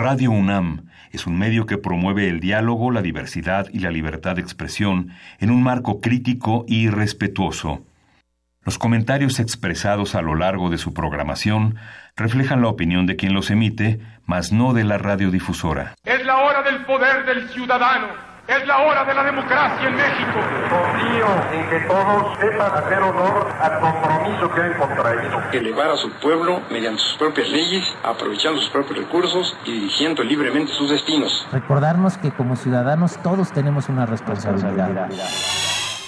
Radio UNAM es un medio que promueve el diálogo, la diversidad y la libertad de expresión en un marco crítico y respetuoso. Los comentarios expresados a lo largo de su programación reflejan la opinión de quien los emite, mas no de la radiodifusora. Es la hora del poder del ciudadano es la hora de la democracia en México. Confío en que todos sepan hacer honor al compromiso que han contraído. Elevar a su pueblo mediante sus propias leyes, aprovechando sus propios recursos y dirigiendo libremente sus destinos. Recordarnos que como ciudadanos todos tenemos una responsabilidad.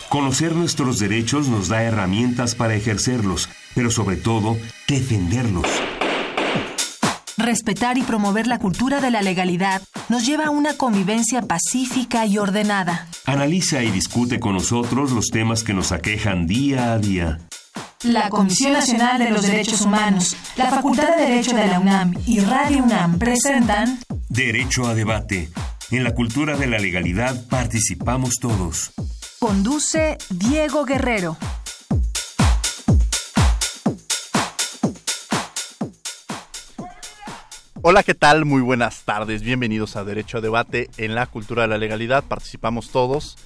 Conocer nuestros derechos nos da herramientas para ejercerlos, pero sobre todo, defenderlos. Respetar y promover la cultura de la legalidad nos lleva a una convivencia pacífica y ordenada. Analiza y discute con nosotros los temas que nos aquejan día a día. La Comisión Nacional de los Derechos Humanos, la Facultad de Derecho de la UNAM y Radio UNAM presentan Derecho a debate. En la cultura de la legalidad participamos todos. Conduce Diego Guerrero. Hola, ¿qué tal? Muy buenas tardes. Bienvenidos a Derecho a Debate en la Cultura de la Legalidad. Participamos todos.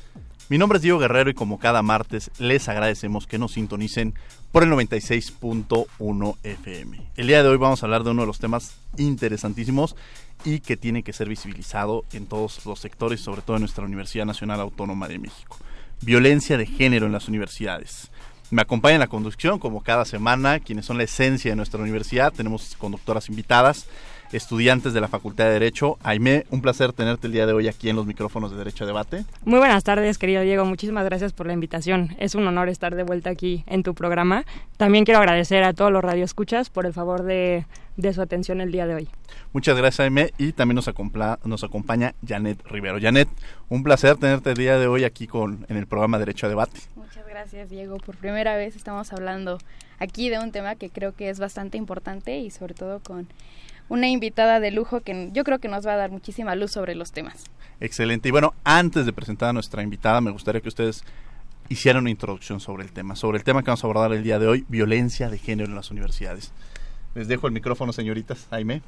Mi nombre es Diego Guerrero y como cada martes les agradecemos que nos sintonicen por el 96.1 FM. El día de hoy vamos a hablar de uno de los temas interesantísimos y que tiene que ser visibilizado en todos los sectores, sobre todo en nuestra Universidad Nacional Autónoma de México. Violencia de género en las universidades. Me acompaña en la conducción, como cada semana, quienes son la esencia de nuestra universidad. Tenemos conductoras invitadas estudiantes de la Facultad de Derecho. Aime, un placer tenerte el día de hoy aquí en los micrófonos de Derecho a Debate. Muy buenas tardes, querido Diego. Muchísimas gracias por la invitación. Es un honor estar de vuelta aquí en tu programa. También quiero agradecer a todos los radioescuchas por el favor de, su atención el día de hoy. Muchas gracias, Aime. Y también nos, nos acompaña Janet Rivero. Janet, un placer tenerte el día de hoy aquí con, en el programa Derecho a Debate. Muchas gracias, Diego. Por primera vez estamos hablando aquí de un tema que creo que es bastante importante y sobre todo con una invitada de lujo que yo creo que nos va a dar muchísima luz sobre los temas. Excelente. Y bueno, antes de presentar a nuestra invitada, me gustaría que ustedes hicieran una introducción sobre el tema, sobre el tema que vamos a abordar el día de hoy, violencia de género en las universidades. Les dejo el micrófono, señoritas. Jaime.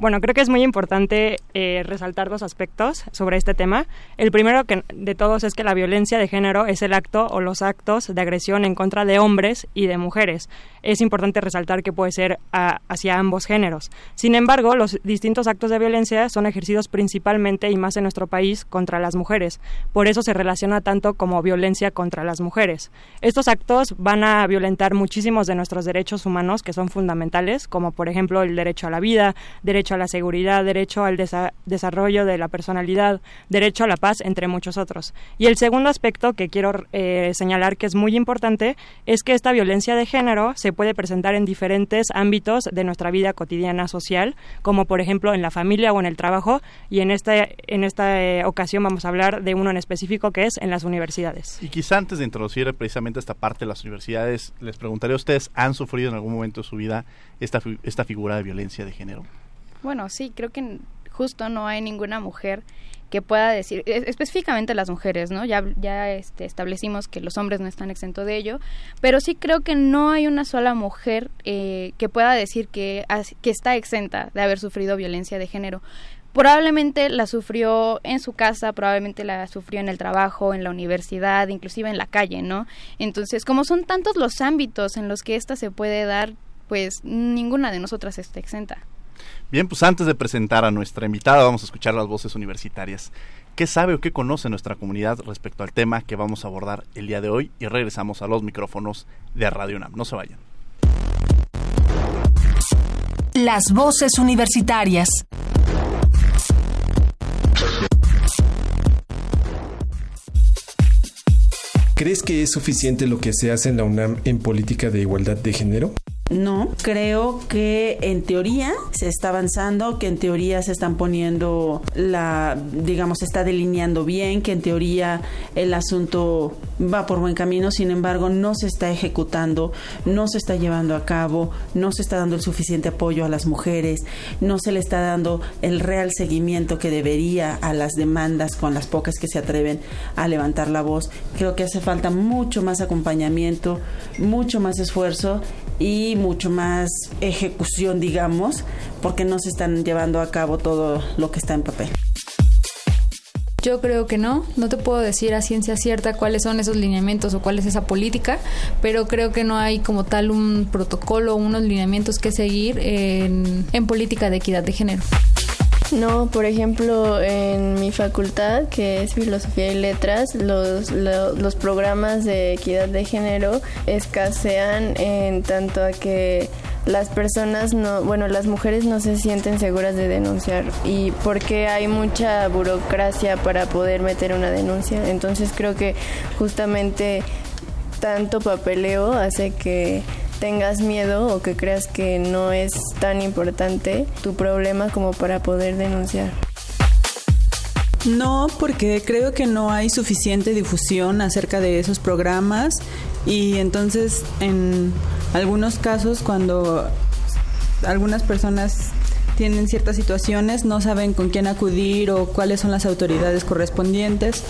Bueno, creo que es muy importante eh, resaltar dos aspectos sobre este tema. El primero que, de todos es que la violencia de género es el acto o los actos de agresión en contra de hombres y de mujeres. Es importante resaltar que puede ser hacia ambos géneros. Sin embargo, los distintos actos de violencia son ejercidos principalmente y más en nuestro país contra las mujeres. Por eso se relaciona tanto como violencia contra las mujeres. Estos actos van a violentar muchísimos de nuestros derechos humanos que son fundamentales, como por ejemplo el derecho a la vida, derecho a la seguridad, derecho al desarrollo de la personalidad, derecho a la paz, entre muchos otros. Y el segundo aspecto que quiero eh, señalar que es muy importante es que esta violencia de género se puede presentar en diferentes ámbitos de nuestra vida cotidiana social, como por ejemplo en la familia o en el trabajo, y en esta, en esta eh, ocasión vamos a hablar de uno en específico que es en las universidades. Y quizá antes de introducir precisamente esta parte de las universidades, les preguntaré a ustedes, ¿han sufrido en algún momento de su vida esta, esta figura de violencia de género? Bueno, sí, creo que justo no hay ninguna mujer que pueda decir, e, específicamente las mujeres, ¿no? Ya, ya este, establecimos que los hombres no están exentos de ello, pero sí creo que no hay una sola mujer eh, que pueda decir que, que está exenta de haber sufrido violencia de género. Probablemente la sufrió en su casa, probablemente la sufrió en el trabajo, en la universidad, inclusive en la calle, ¿no? Entonces, como son tantos los ámbitos en los que ésta se puede dar, pues ninguna de nosotras está exenta. Bien, pues antes de presentar a nuestra invitada, vamos a escuchar las voces universitarias. ¿Qué sabe o qué conoce nuestra comunidad respecto al tema que vamos a abordar el día de hoy? Y regresamos a los micrófonos de Radio UNAM. No se vayan. Las voces universitarias. ¿Crees que es suficiente lo que se hace en la UNAM en política de igualdad de género? No, creo que en teoría se está avanzando, que en teoría se están poniendo la, digamos, se está delineando bien, que en teoría el asunto va por buen camino, sin embargo no se está ejecutando, no se está llevando a cabo, no se está dando el suficiente apoyo a las mujeres, no se le está dando el real seguimiento que debería a las demandas con las pocas que se atreven a levantar la voz. Creo que hace falta mucho más acompañamiento, mucho más esfuerzo y mucho más ejecución, digamos, porque no se están llevando a cabo todo lo que está en papel. Yo creo que no, no te puedo decir a ciencia cierta cuáles son esos lineamientos o cuál es esa política, pero creo que no hay como tal un protocolo o unos lineamientos que seguir en, en política de equidad de género. No, por ejemplo, en mi facultad, que es Filosofía y Letras, los, los, programas de equidad de género escasean en tanto a que las personas no, bueno, las mujeres no se sienten seguras de denunciar y porque hay mucha burocracia para poder meter una denuncia. Entonces creo que justamente tanto papeleo hace que tengas miedo o que creas que no es tan importante tu problema como para poder denunciar. No, porque creo que no hay suficiente difusión acerca de esos programas y entonces en algunos casos cuando algunas personas tienen ciertas situaciones no saben con quién acudir o cuáles son las autoridades correspondientes.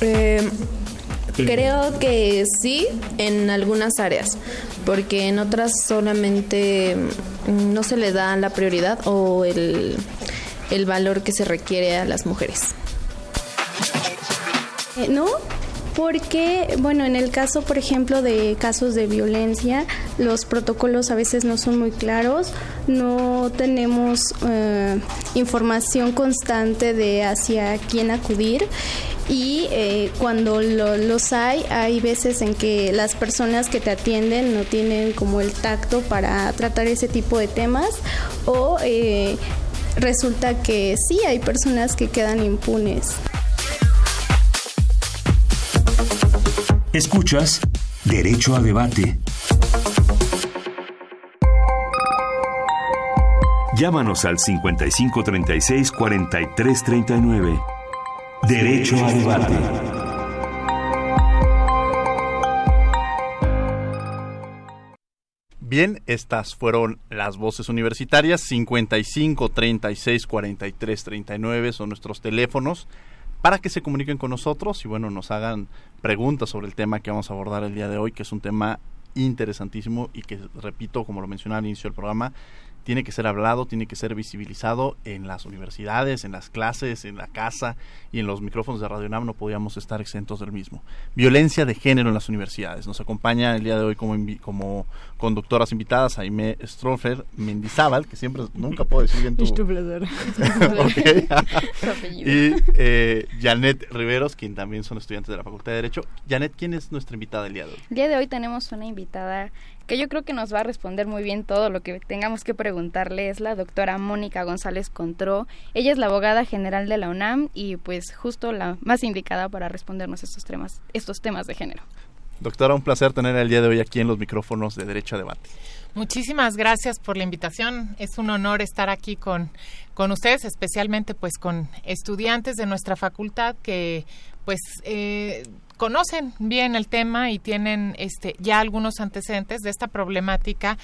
Eh, Creo que sí en algunas áreas, porque en otras solamente mm, no se le da la prioridad o el, el valor que se requiere a las mujeres. Eh, no, porque, bueno, en el caso, por ejemplo, de casos de violencia, los protocolos a veces no son muy claros, no tenemos eh, información constante de hacia quién acudir y eh, cuando los hay, hay veces en que las personas que te atienden no tienen como el tacto para tratar ese tipo de temas o eh, resulta que sí hay personas que quedan impunes. Escuchas Derecho a Debate. Llámanos al 5536 4339. Derecho a debate. Bien, estas fueron las voces universitarias 55 36 43 39 son nuestros teléfonos para que se comuniquen con nosotros y bueno, nos hagan preguntas sobre el tema que vamos a abordar el día de hoy, que es un tema interesantísimo y que repito, como lo mencionaba al inicio del programa, tiene que ser hablado, tiene que ser visibilizado en las universidades, en las clases, en la casa y en los micrófonos de Radio NAM no podíamos estar exentos del mismo. Violencia de género en las universidades. Nos acompaña el día de hoy como, como conductoras invitadas Jaime Strofer Mendizábal, que siempre, nunca puedo decir bien tu... y eh, Janet Riveros, quien también son estudiantes de la Facultad de Derecho. Janet, ¿quién es nuestra invitada el día de hoy? El día de hoy tenemos una invitada que yo creo que nos va a responder muy bien todo lo que tengamos que preguntarle es la doctora Mónica González Contró. Ella es la abogada general de la UNAM y pues justo la más indicada para respondernos estos temas, estos temas de género. Doctora, un placer tener el día de hoy aquí en los micrófonos de Derecho a Debate. Muchísimas gracias por la invitación. Es un honor estar aquí con, con ustedes, especialmente pues con estudiantes de nuestra facultad que pues eh, conocen bien el tema y tienen este, ya algunos antecedentes de esta problemática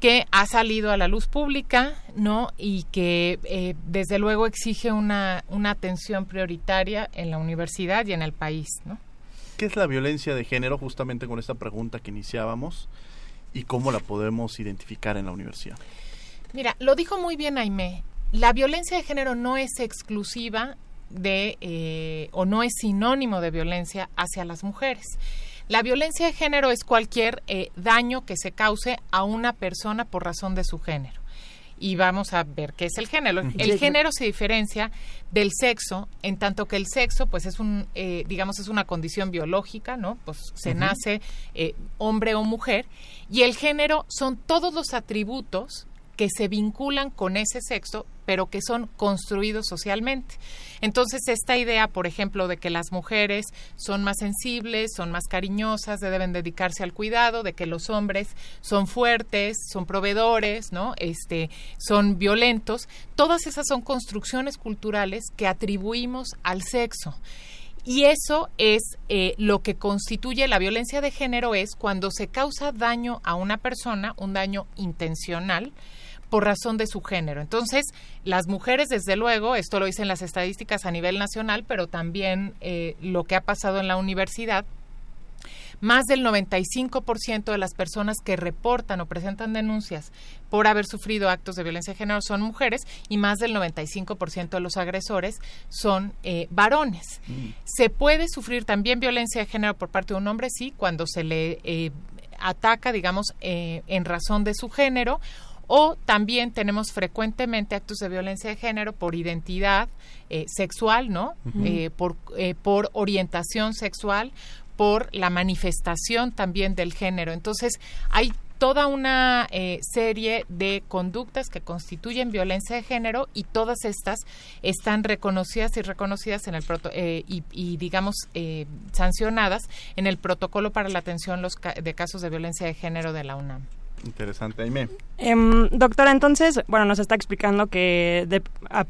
que ha salido a la luz pública, ¿no? Y que eh, desde luego exige una, una atención prioritaria en la universidad y en el país, ¿no? ¿Qué es la violencia de género? Justamente con esta pregunta que iniciábamos y cómo la podemos identificar en la universidad. Mira, lo dijo muy bien Aime. La violencia de género no es exclusiva de eh, o no es sinónimo de violencia hacia las mujeres. La violencia de género es cualquier eh, daño que se cause a una persona por razón de su género. Y vamos a ver qué es el género. El género se diferencia del sexo, en tanto que el sexo, pues es un, eh, digamos, es una condición biológica, ¿no? Pues se nace hombre o mujer. Y el género son todos los atributos que se vinculan con ese sexo, pero que son construidos socialmente. Entonces, esta idea, por ejemplo, de que las mujeres son más sensibles, son más cariñosas, deben dedicarse al cuidado, de que los hombres son fuertes, son proveedores, ¿no? Este, son violentos, todas esas son construcciones culturales que atribuimos al sexo. Y eso es eh, lo que constituye la violencia de género, es cuando se causa daño a una persona, un daño intencional, por razón de su género. Entonces, las mujeres, desde luego, esto lo dicen las estadísticas a nivel nacional, pero también eh, lo que ha pasado en la universidad, más del 95% de las personas que reportan o presentan denuncias por haber sufrido actos de violencia de género son mujeres y más del 95% de los agresores son eh, varones. Mm. Se puede sufrir también violencia de género por parte de un hombre, sí, cuando se le eh, ataca, digamos, eh, en razón de su género o también tenemos frecuentemente actos de violencia de género por identidad eh, sexual, ¿no? Eh, por, eh, por orientación sexual, por la manifestación también del género. Entonces, hay toda una eh, serie de conductas que constituyen violencia de género y todas estas están reconocidas y reconocidas en el proto eh, y, y, digamos eh, sancionadas en el protocolo para la atención los ca- de casos de violencia de género de la UNAM. Interesante, Aime. Em, doctora, entonces, bueno, nos está explicando que de- a-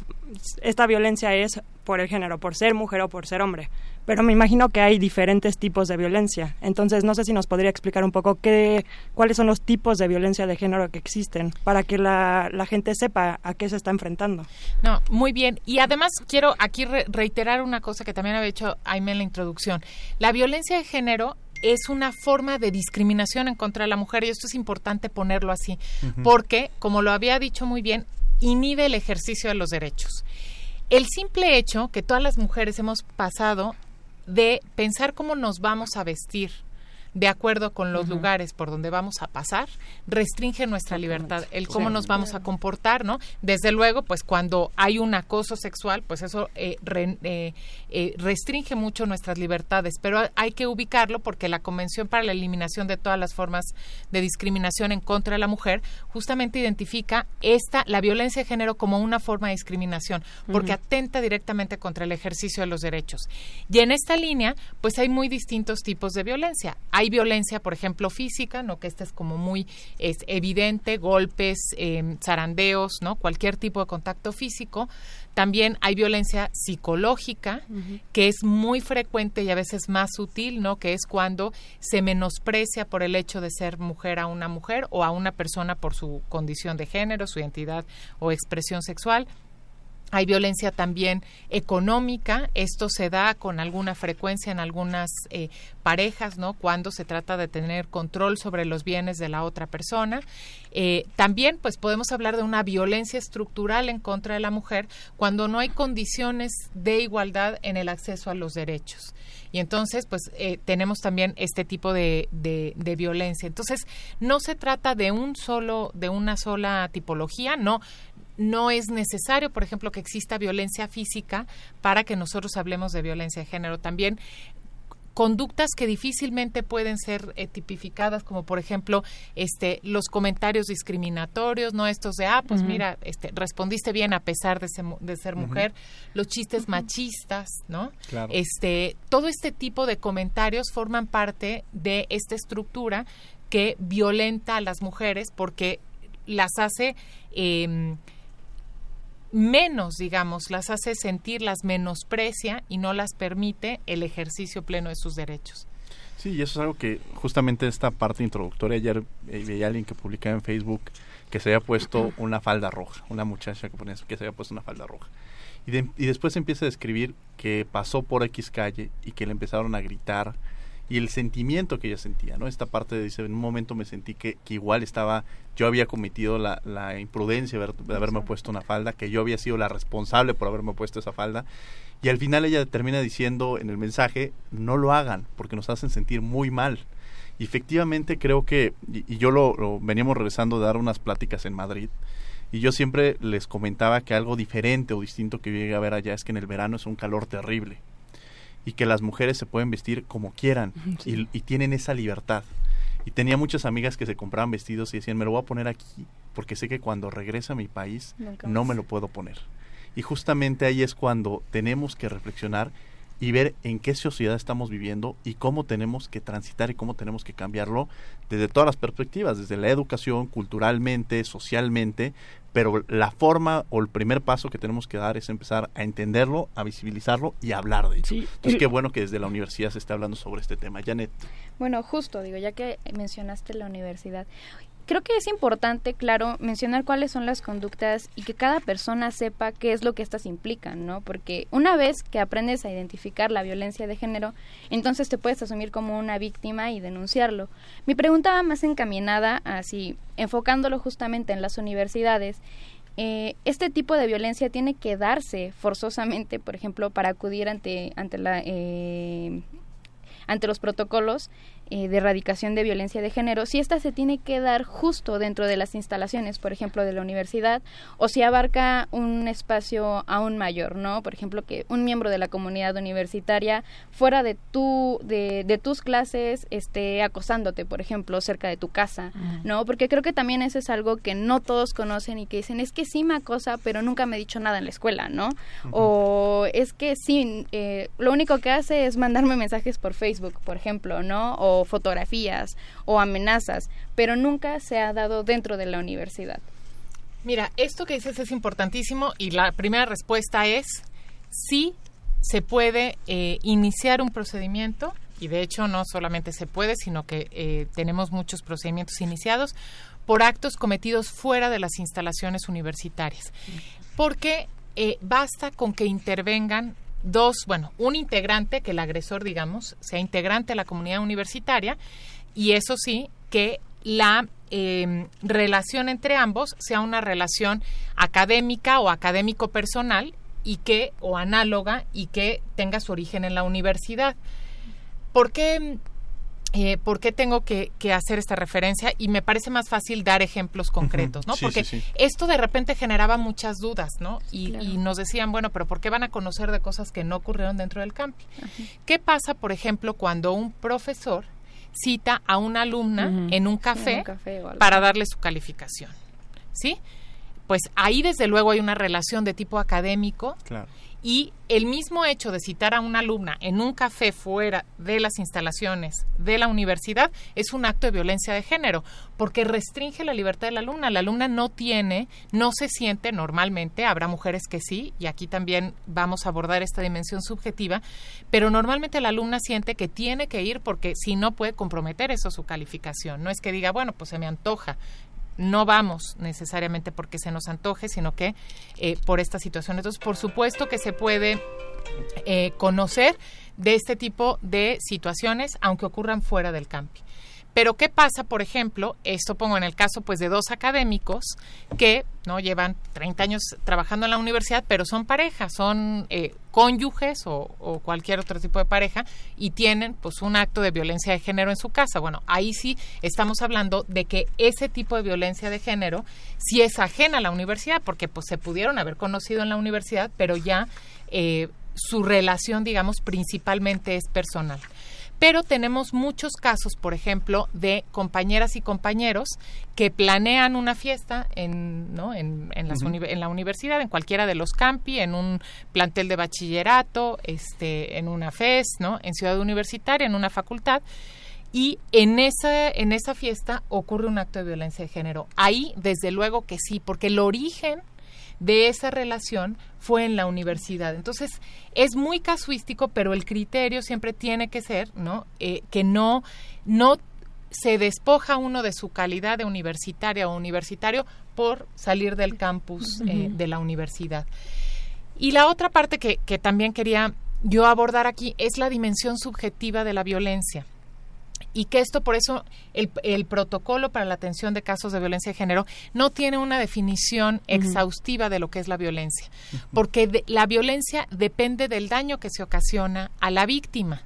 esta violencia es por el género, por ser mujer o por ser hombre. Pero me imagino que hay diferentes tipos de violencia. Entonces, no sé si nos podría explicar un poco qué, cuáles son los tipos de violencia de género que existen para que la, la gente sepa a qué se está enfrentando. No, muy bien. Y además quiero aquí re- reiterar una cosa que también había hecho Aime en la introducción. La violencia de género es una forma de discriminación en contra de la mujer y esto es importante ponerlo así, porque, como lo había dicho muy bien, inhibe el ejercicio de los derechos. El simple hecho que todas las mujeres hemos pasado de pensar cómo nos vamos a vestir de acuerdo con los lugares por donde vamos a pasar, restringe nuestra libertad, el cómo Sí. nos vamos a comportar, ¿no? Desde luego, pues cuando hay un acoso sexual, pues eso eh, re- eh, eh, restringe mucho nuestras libertades, pero hay que ubicarlo porque la Convención para la Eliminación de todas las formas de discriminación en contra de la mujer justamente identifica esta, la violencia de género como una forma de discriminación, porque atenta directamente contra el ejercicio de los derechos. Y en esta línea, pues hay muy distintos tipos de violencia. Hay violencia, por ejemplo, física, ¿no? Que esta es como muy es evidente, golpes, eh, zarandeos, ¿no? Cualquier tipo de contacto físico. También hay violencia psicológica, que es muy frecuente y a veces más sutil, ¿no? Que es cuando se menosprecia por el hecho de ser mujer a una mujer o a una persona por su condición de género, su identidad o expresión sexual. Hay violencia también económica. Esto se da con alguna frecuencia en algunas eh, parejas, ¿no? Cuando se trata de tener control sobre los bienes de la otra persona. Eh, también, pues, podemos hablar de una violencia estructural en contra de la mujer cuando no hay condiciones de igualdad en el acceso a los derechos. Y entonces, pues, eh, tenemos también este tipo de, de, de violencia. Entonces, no se trata de un solo, de una sola tipología, no no es necesario, por ejemplo, que exista violencia física para que nosotros hablemos de violencia de género. También conductas que difícilmente pueden ser eh, tipificadas como por ejemplo este los comentarios discriminatorios no estos de ah pues mira este respondiste bien a pesar de, ser de mujer los chistes machistas no Claro. este todo este tipo de comentarios forman parte de esta estructura que violenta a las mujeres porque las hace em, menos, digamos, las hace sentir, las menosprecia y no las permite el ejercicio pleno de sus derechos. Sí, y eso es algo que justamente esta parte introductoria, ayer eh, veía a alguien que publicaba en Facebook que se había puesto una falda roja, una muchacha que, ponía, que se había puesto una falda roja. Y, de- y después empieza a describir que pasó por X calle y que le empezaron a gritar y el sentimiento que ella sentía, ¿no? Esta parte dice, en un momento me sentí que, que igual estaba, yo había cometido la, la imprudencia de, haber- de haberme puesto una falda, que yo había sido la responsable por haberme puesto esa falda. Y al final ella termina diciendo en el mensaje, no lo hagan, porque nos hacen sentir muy mal. Y efectivamente creo que, y, y yo lo, lo- veníamos regresando de dar unas pláticas en Madrid, y yo siempre les comentaba que algo diferente o distinto que yo llegué a ver allá es que en el verano es un calor terrible y que las mujeres se pueden vestir como quieran y, y tienen esa libertad. Y tenía muchas amigas que se compraban vestidos y decían, me lo voy a poner aquí porque sé que cuando regrese a mi país Nunca no más. me lo puedo poner. Y justamente ahí es cuando tenemos que reflexionar y ver en qué sociedad estamos viviendo y cómo tenemos que transitar y cómo tenemos que cambiarlo desde todas las perspectivas, desde la educación, culturalmente, socialmente, pero la forma o el primer paso que tenemos que dar es empezar a entenderlo, a visibilizarlo y a hablar de ello. Entonces, qué bueno que desde la universidad se esté hablando sobre este tema. Janet. Bueno, justo, digo, ya que mencionaste la universidad, creo que es importante, claro, mencionar cuáles son las conductas y que cada persona sepa qué es lo que estas implican, ¿no? Porque una vez que aprendes a identificar la violencia de género, entonces te puedes asumir como una víctima y denunciarlo. Mi pregunta va más encaminada así, enfocándolo justamente en las universidades. Eh, este tipo de violencia tiene que darse forzosamente, por ejemplo, para acudir ante, ante la... Eh, ante los protocolos eh, de erradicación de violencia de género, si esta se tiene que dar justo dentro de las instalaciones, por ejemplo, de la universidad, o si abarca un espacio aún mayor, ¿no? Por ejemplo, que un miembro de la comunidad universitaria fuera de tu, de, de tus clases esté acosándote, por ejemplo, cerca de tu casa, ¿no? Porque creo que también eso es algo que no todos conocen y que dicen, es que sí me acosa, pero nunca me ha dicho nada en la escuela, ¿no? O es que sí, eh, lo único que hace es mandarme mensajes por Facebook, por ejemplo, ¿no? O fotografías o amenazas, pero nunca se ha dado dentro de la universidad. Mira, esto que dices es importantísimo y la primera respuesta es sí se puede eh, iniciar un procedimiento y de hecho no solamente se puede, sino que eh, tenemos muchos procedimientos iniciados por actos cometidos fuera de las instalaciones universitarias. Porque eh, basta con que intervengan dos, bueno, un integrante, que el agresor, digamos, sea integrante de la comunidad universitaria, y eso sí, que la em, relación entre ambos sea una relación académica o académico personal y que o análoga y que tenga su origen en la universidad. ¿Por qué eh, ¿por qué tengo que, hacer esta referencia? Y me parece más fácil dar ejemplos concretos, ¿no? Porque esto de repente generaba muchas dudas, ¿no? Y, nos decían, bueno, pero ¿por qué van a conocer de cosas que no ocurrieron dentro del campi? ¿Qué pasa, por ejemplo, cuando un profesor cita a una alumna en un café, para darle su calificación? ¿Sí? Pues ahí desde luego hay una relación de tipo académico. Claro y el mismo hecho de citar a una alumna en un café fuera de las instalaciones de la universidad es un acto de violencia de género, porque restringe la libertad de la alumna. La alumna no tiene, no se siente normalmente, habrá mujeres que sí, y aquí también vamos a abordar esta dimensión subjetiva, pero normalmente la alumna siente que tiene que ir porque si no puede comprometer eso su calificación. No es que diga, bueno, pues se me antoja, no vamos necesariamente porque se nos antoje, sino que eh, por esta situación. Entonces, por supuesto que se puede eh, conocer de este tipo de situaciones, aunque ocurran fuera del camping. Pero ¿qué pasa, por ejemplo? Esto pongo en el caso pues de dos académicos que no llevan 30 años trabajando en la universidad, pero son parejas, son eh, cónyuges o, cualquier otro tipo de pareja y tienen pues un acto de violencia de género en su casa. Bueno, ahí sí estamos hablando de que ese tipo de violencia de género sí es ajena a la universidad, porque pues se pudieron haber conocido en la universidad, pero ya eh, su relación, digamos, principalmente es personal pero tenemos muchos casos, por ejemplo, de compañeras y compañeros que planean una fiesta en, ¿no? en, en, en, la universidad, en cualquiera de los campi, en un plantel de bachillerato, este, en una FES, ¿no? en ciudad universitaria, en una facultad, y en esa, en esa fiesta ocurre un acto de violencia de género. Ahí, desde luego que sí, porque el origen de esa relación fue en la universidad. Entonces, es muy casuístico, pero el criterio siempre tiene que ser, ¿no? Eh, que no, no se despoja uno de su calidad de universitaria o universitario por salir del campus eh, de la universidad. Y la otra parte que, que también quería yo abordar aquí es la dimensión subjetiva de la violencia y que esto por eso el, protocolo para la atención de casos de violencia de género no tiene una definición exhaustiva de lo que es la violencia, porque la violencia depende del daño que se ocasiona a la víctima.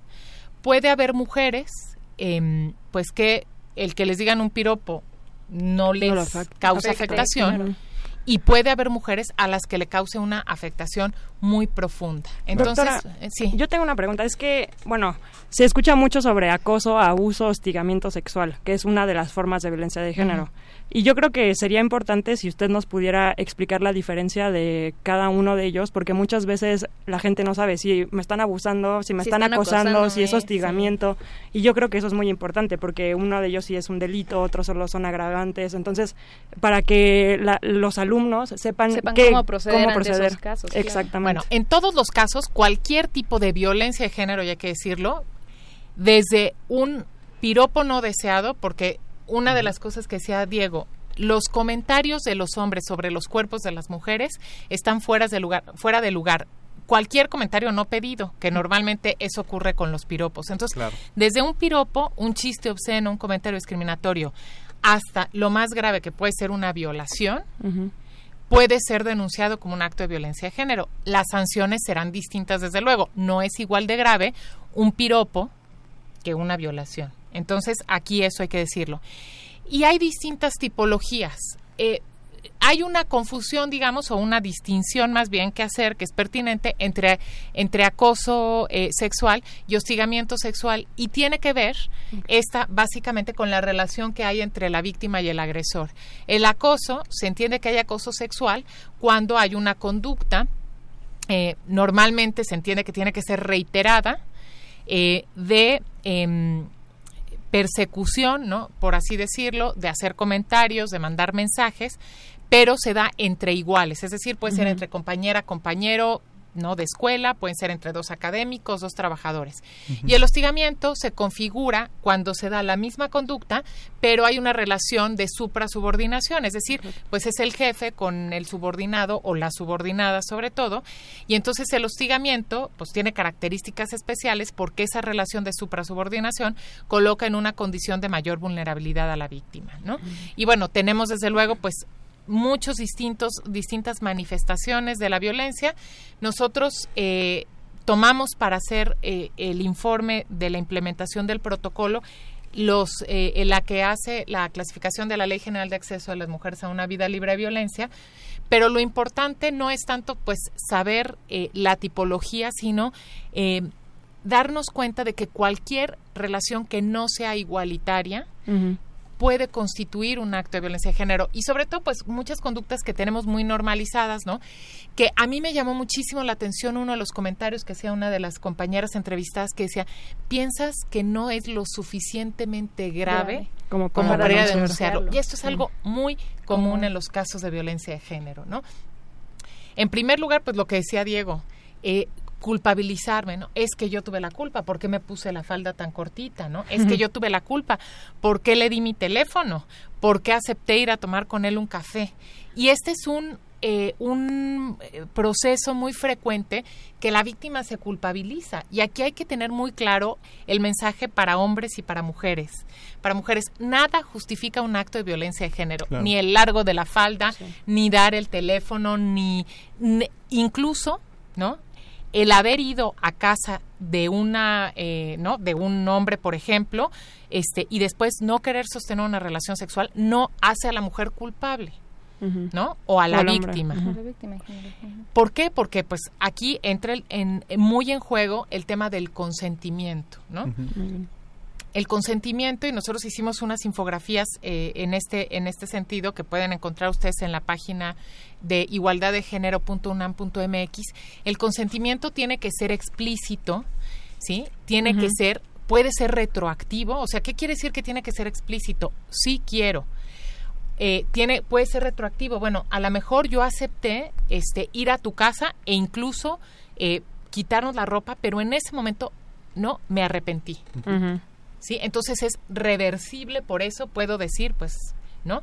Puede haber mujeres, em, pues que el que les digan un piropo no les causa afectación y puede haber mujeres a las que le cause una afectación muy profunda. Entonces, eh, sí. Yo tengo una pregunta, es que, bueno, se escucha mucho sobre acoso, abuso, hostigamiento sexual, que es una de las formas de violencia de género. Y yo creo que sería importante si usted nos pudiera explicar la diferencia de cada uno de ellos, porque muchas veces la gente no sabe si me están abusando, si me están, acosando, si es hostigamiento. Y yo creo que eso es muy importante, porque uno de ellos sí es un delito, otros solo son agravantes. Entonces, para que los alumnos sepan, cómo proceder, ante esos casos. Exactamente. Bueno, en todos los casos, cualquier tipo de violencia de género, ya hay que decirlo, desde un piropo no deseado, porque una de las cosas que decía Diego, los comentarios de los hombres sobre los cuerpos de las mujeres están fuera de lugar, fuera de lugar cualquier comentario no pedido, que normalmente eso ocurre con los piropos. Entonces, desde un piropo, un chiste obsceno, un comentario discriminatorio, hasta lo más grave que puede ser una violación, puede ser denunciado como un acto de violencia de género. Las sanciones serán distintas, desde luego. No es igual de grave un piropo que una violación. Entonces, aquí eso hay que decirlo. Y hay distintas tipologías. Eh, hay una confusión, digamos, o una distinción más bien que hacer, que es pertinente entre, entre acoso eh, sexual y hostigamiento sexual, y tiene que ver esta básicamente con la relación que hay entre la víctima y el agresor. El acoso, se entiende que hay acoso sexual cuando hay una conducta, eh, normalmente se entiende que tiene que ser reiterada, eh, de em, persecución, ¿no? Por así decirlo, de hacer comentarios, de mandar mensajes, pero se da entre iguales, es decir, puede ser entre compañera, compañero, no de escuela, pueden ser entre dos académicos, dos trabajadores. Y el hostigamiento se configura cuando se da la misma conducta, pero hay una relación de suprasubordinación, es decir, pues es el jefe con el subordinado o la subordinada sobre todo, y entonces el hostigamiento pues tiene características especiales porque esa relación de suprasubordinación coloca en una condición de mayor vulnerabilidad a la víctima, ¿no? Y bueno, tenemos desde luego pues muchos distintos distintas manifestaciones de la violencia. Nosotros eh, tomamos para hacer eh, el informe de la implementación del protocolo los eh, la que hace la clasificación de la Ley General de Acceso de las Mujeres a una vida libre de violencia, pero lo importante no es tanto pues saber la tipología, sino darnos cuenta de que cualquier relación que no sea igualitaria puede constituir un acto de violencia de género y sobre todo pues muchas conductas que tenemos muy normalizadas, ¿no? Que a mí me llamó muchísimo la atención uno de los comentarios que hacía una de las compañeras entrevistadas que decía, "¿Piensas que no es lo suficientemente grave, como, para, denunciarlo?" Y esto es algo muy común en los casos de violencia de género, ¿no? En primer lugar, pues lo que decía Diego, eh, culpabilizarme, ¿no? Es que yo tuve la culpa, ¿por qué me puse la falda tan cortita, ¿no? Es que yo tuve la culpa, ¿por qué le di mi teléfono? ¿Por qué acepté ir a tomar con él un café? Y este es un, eh, un eh, proceso muy frecuente que la víctima se culpabiliza. Y aquí hay que tener muy claro el mensaje para hombres y para mujeres. Para mujeres, nada justifica un acto de violencia de género, ni el largo de la falda, ni dar el teléfono, ni incluso, ¿no? El haber ido a casa de una eh, no de un hombre por ejemplo este y después no querer sostener una relación sexual no hace a la mujer culpable no o a la víctima. ¿por qué? porque pues aquí entra en, muy en juego el tema del consentimiento no el consentimiento y nosotros hicimos unas infografías eh, en este en este sentido que pueden encontrar ustedes en la página de igualdaddegénero.unam.mx el consentimiento tiene que ser explícito sí tiene que ser puede ser retroactivo. O sea qué quiere decir que tiene que ser explícito sí quiero. Eh, tiene puede ser retroactivo. Bueno a lo mejor yo acepté este ir a tu casa e incluso eh, quitarnos la ropa pero en ese momento no me arrepentí ¿sí? Entonces es reversible, por eso puedo decir, pues, ¿no?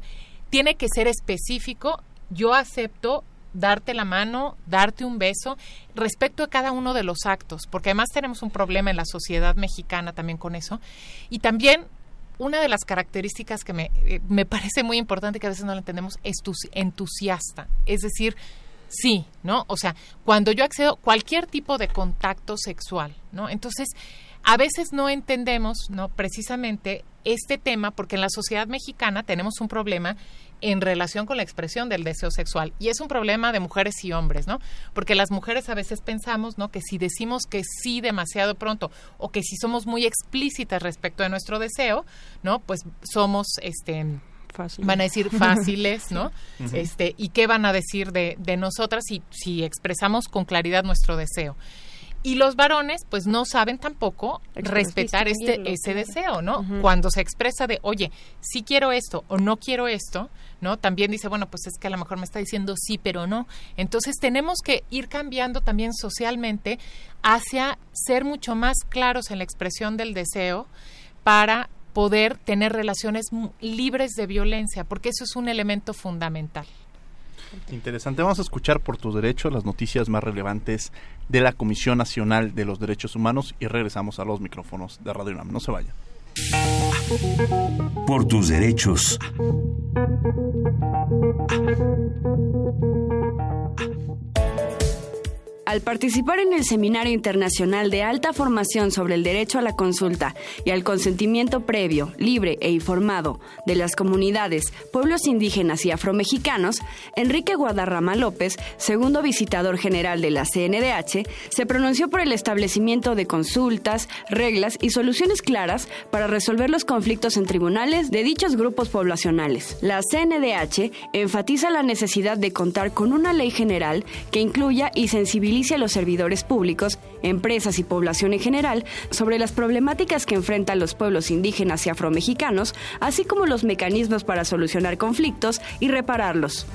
Tiene que ser específico, yo acepto darte la mano, darte un beso, respecto a cada uno de los actos, porque además tenemos un problema en la sociedad mexicana también con eso. Y también una de las características que me, eh, me parece muy importante que a veces no la entendemos es tu, entusiasta, es decir, sí, ¿no? O sea, cuando yo accedo cualquier tipo de contacto sexual, ¿no? Entonces, a veces no entendemos, ¿no? Precisamente este tema porque en la sociedad mexicana tenemos un problema en relación con la expresión del deseo sexual y es un problema de mujeres y hombres, ¿no? Porque las mujeres a veces pensamos, ¿no? Que si decimos que sí demasiado pronto o que si somos muy explícitas respecto de nuestro deseo, ¿no? Pues somos este van a decir fáciles, ¿no? Este, y qué van a decir de, de nosotras si, si expresamos con claridad nuestro deseo. Y los varones, pues no saben tampoco respetar este ese deseo, ¿no? Cuando se expresa de, oye, sí quiero esto o no quiero esto, ¿no? También dice, bueno, pues es que a lo mejor me está diciendo sí, pero no. Entonces tenemos que ir cambiando también socialmente hacia ser mucho más claros en la expresión del deseo para poder tener relaciones libres de violencia, porque eso es un elemento fundamental. Interesante. Vamos a escuchar por tus derechos las noticias más relevantes de la Comisión Nacional de los Derechos Humanos y regresamos a los micrófonos de Radio UNAM. No se vayan. Por tus derechos. Al participar en el Seminario Internacional de Alta Formación sobre el Derecho a la Consulta y al consentimiento previo, libre e informado de las comunidades, pueblos indígenas y afromexicanos, Enrique Guadarrama López, segundo visitador general de la CNDH, se pronunció por el establecimiento de consultas, reglas y soluciones claras para resolver los conflictos en tribunales de dichos grupos poblacionales. La CNDH enfatiza la necesidad de contar con una ley general que incluya y sensibilice a los servidores públicos, empresas y población en general sobre las problemáticas que enfrentan los pueblos indígenas y afromexicanos, así como los mecanismos para solucionar conflictos y repararlos.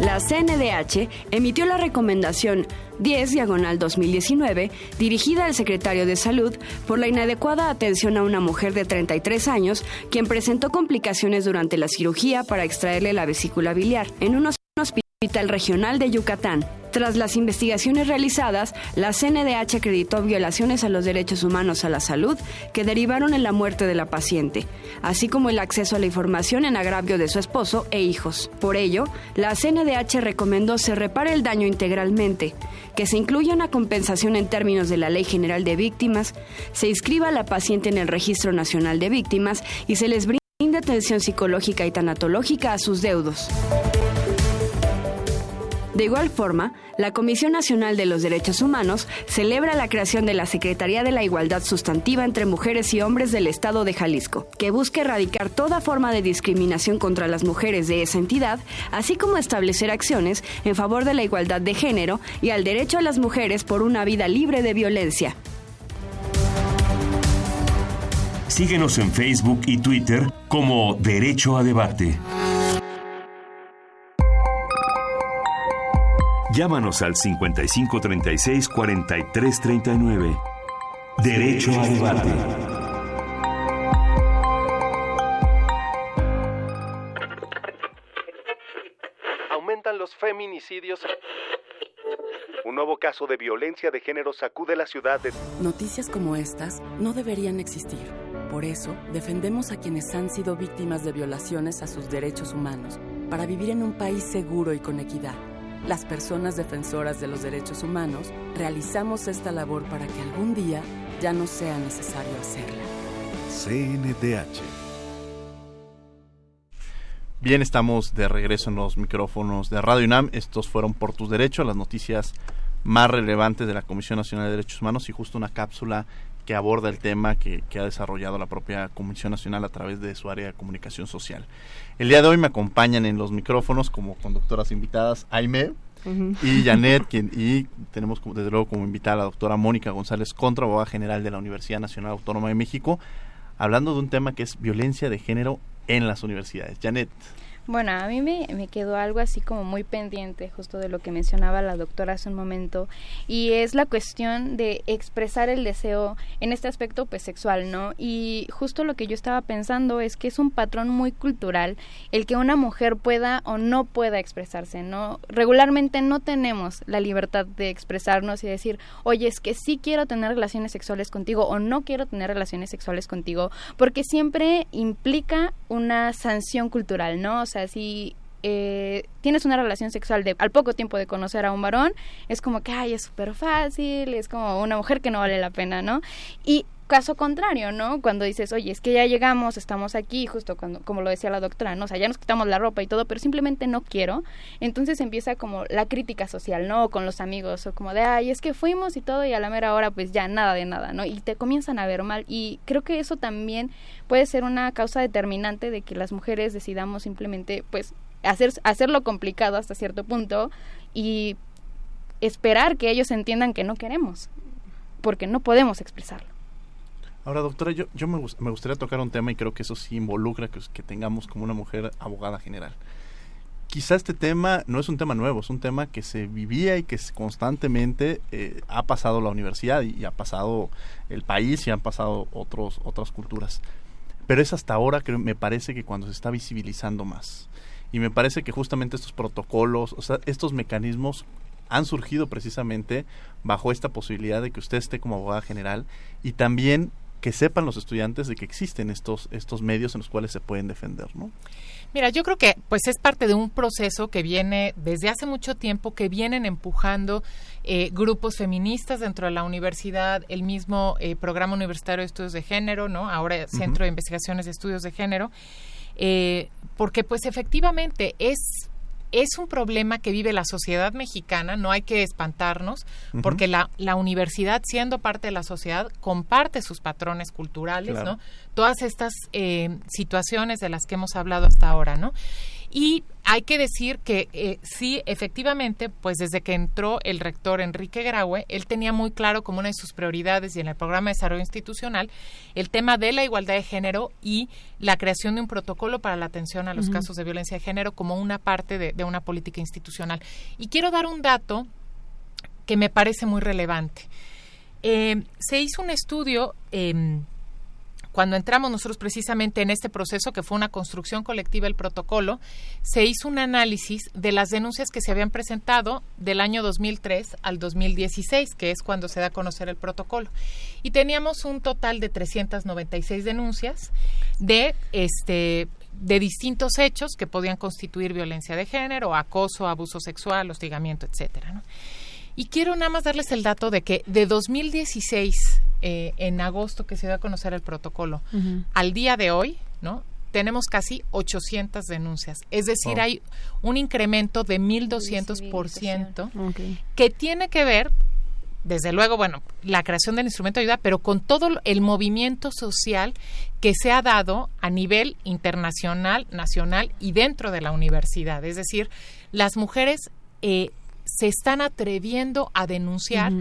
La CNDH emitió la recomendación 10 diagonal 2019 dirigida al secretario de Salud por la inadecuada atención a una mujer de 33 años quien presentó complicaciones durante la cirugía para extraerle la vesícula biliar en un hospital regional de Yucatán. Tras las investigaciones realizadas, la CNDH acreditó violaciones a los derechos humanos a la salud que derivaron en la muerte de la paciente, así como el acceso a la información en agravio de su esposo e hijos. Por ello, la CNDH recomendó se repare el daño integralmente, que se incluya una compensación en términos de la Ley General de Víctimas, se inscriba a la paciente en el Registro Nacional de Víctimas y se les brinde atención psicológica y tanatológica a sus deudos. De igual forma, la Comisión Nacional de los Derechos Humanos celebra la creación de la Secretaría de la Igualdad Sustantiva entre Mujeres y Hombres del Estado de Jalisco, que busca erradicar toda forma de discriminación contra las mujeres de esa entidad, así como establecer acciones en favor de la igualdad de género y al derecho a las mujeres por una vida libre de violencia. Síguenos en Facebook y Twitter como Derecho a Debate. Llámanos al 5536-4339. Derecho a debate. Aumentan los feminicidios. Un nuevo caso de violencia de género sacude la ciudad de... Noticias como estas no deberían existir. Por eso, defendemos a quienes han sido víctimas de violaciones a sus derechos humanos, para vivir en un país seguro y con equidad. Las personas defensoras de los derechos humanos realizamos esta labor para que algún día ya no sea necesario hacerla. CNDH. Bien, estamos de regreso en los micrófonos de Radio UNAM. Estos fueron por tus derechos, las noticias más relevantes de la Comisión Nacional de Derechos Humanos y justo una cápsula que aborda el tema que, que, ha desarrollado la propia Comisión Nacional a través de su área de comunicación social. El día de hoy me acompañan en los micrófonos como conductoras invitadas Aime y Janet, quien, y tenemos desde luego como invitada a la doctora Mónica González Contra, abogada general de la Universidad Nacional Autónoma de México, hablando de un tema que es violencia de género en las universidades. Janet. Bueno, a mí me, me, quedó algo así como muy pendiente justo de lo que mencionaba la doctora hace un momento y es la cuestión de expresar el deseo en este aspecto pues sexual, ¿no? Y justo lo que yo estaba pensando es que es un patrón muy cultural el que una mujer pueda o no pueda expresarse, ¿no? Regularmente no tenemos la libertad de expresarnos y decir, oye, es que sí quiero tener relaciones sexuales contigo o no quiero tener relaciones sexuales contigo, porque siempre implica una sanción cultural, ¿no? Sea, si eh, tienes una relación sexual de, al poco tiempo de conocer a un varón, es como que, ay, es súper fácil, es como una mujer que no vale la pena, ¿no? Y caso contrario, ¿no? Cuando dices, oye, es que ya llegamos, estamos aquí, justo cuando, como lo decía la doctora, ¿no? O sea, ya nos quitamos la ropa y todo, pero simplemente no quiero. Entonces empieza como la crítica social, ¿no? con los amigos, o como de, ay, es que fuimos y todo, y a la mera hora, pues ya nada de nada, ¿no? Y te comienzan a ver mal. Y creo que eso también puede ser una causa determinante de que las mujeres decidamos simplemente, pues, hacer, hacerlo complicado hasta cierto punto y esperar que ellos entiendan que no queremos, porque no podemos expresarlo. Ahora, doctora, yo, yo me, gustaría tocar un tema y creo que eso sí involucra que, tengamos como una mujer abogada general. quizá este tema no es un tema nuevo, es un tema que se vivía y que constantemente eh, ha pasado la universidad y, ha pasado el país y han pasado otros, otras culturas. Pero es hasta ahora que me parece que cuando se está visibilizando más. Y me parece que justamente estos protocolos, estos mecanismos han surgido precisamente bajo esta posibilidad de que usted esté como abogada general y también que sepan los estudiantes de que existen estos, estos medios en los cuales se pueden defender, ¿no? Mira, yo creo que pues es parte de un proceso que viene desde hace mucho tiempo, que vienen empujando eh, grupos feministas dentro de la universidad, el mismo eh, programa universitario de estudios de género, ¿no? Ahora Centro de Investigaciones de Estudios de Género, eh, porque pues efectivamente es es un problema que vive la sociedad mexicana, no hay que espantarnos, porque la, la, universidad, siendo parte de la sociedad, comparte sus patrones culturales, ¿no? Todas estas eh, situaciones de las que hemos hablado hasta ahora, ¿no? Y hay que decir que eh, sí, efectivamente, pues desde que entró el rector Enrique Graue, él tenía muy claro como una de sus prioridades y en el programa de desarrollo institucional el tema de la igualdad de género y la creación de un protocolo para la atención a los casos de violencia de género como una parte de, una política institucional. Y quiero dar un dato que me parece muy relevante. Eh, se hizo un estudio em, cuando entramos nosotros precisamente en este proceso, que fue una construcción colectiva el protocolo, se hizo un análisis de las denuncias que se habían presentado del año 2003 al 2016, que es cuando se da a conocer el protocolo. Y teníamos un total de 396 denuncias de este de distintos hechos que podían constituir violencia de género, acoso, abuso sexual, hostigamiento, etcétera. Y quiero nada más darles el dato de que de 2016 eh, en agosto que se dio a conocer el protocolo, al día de hoy, ¿no? Tenemos casi 800 denuncias. Es decir, hay un incremento de 1.200% que tiene que ver, desde luego, bueno, la creación del instrumento de ayuda, pero con todo el movimiento social que se ha dado a nivel internacional, nacional y dentro de la universidad. Es decir, las mujeres eh, se están atreviendo a denunciar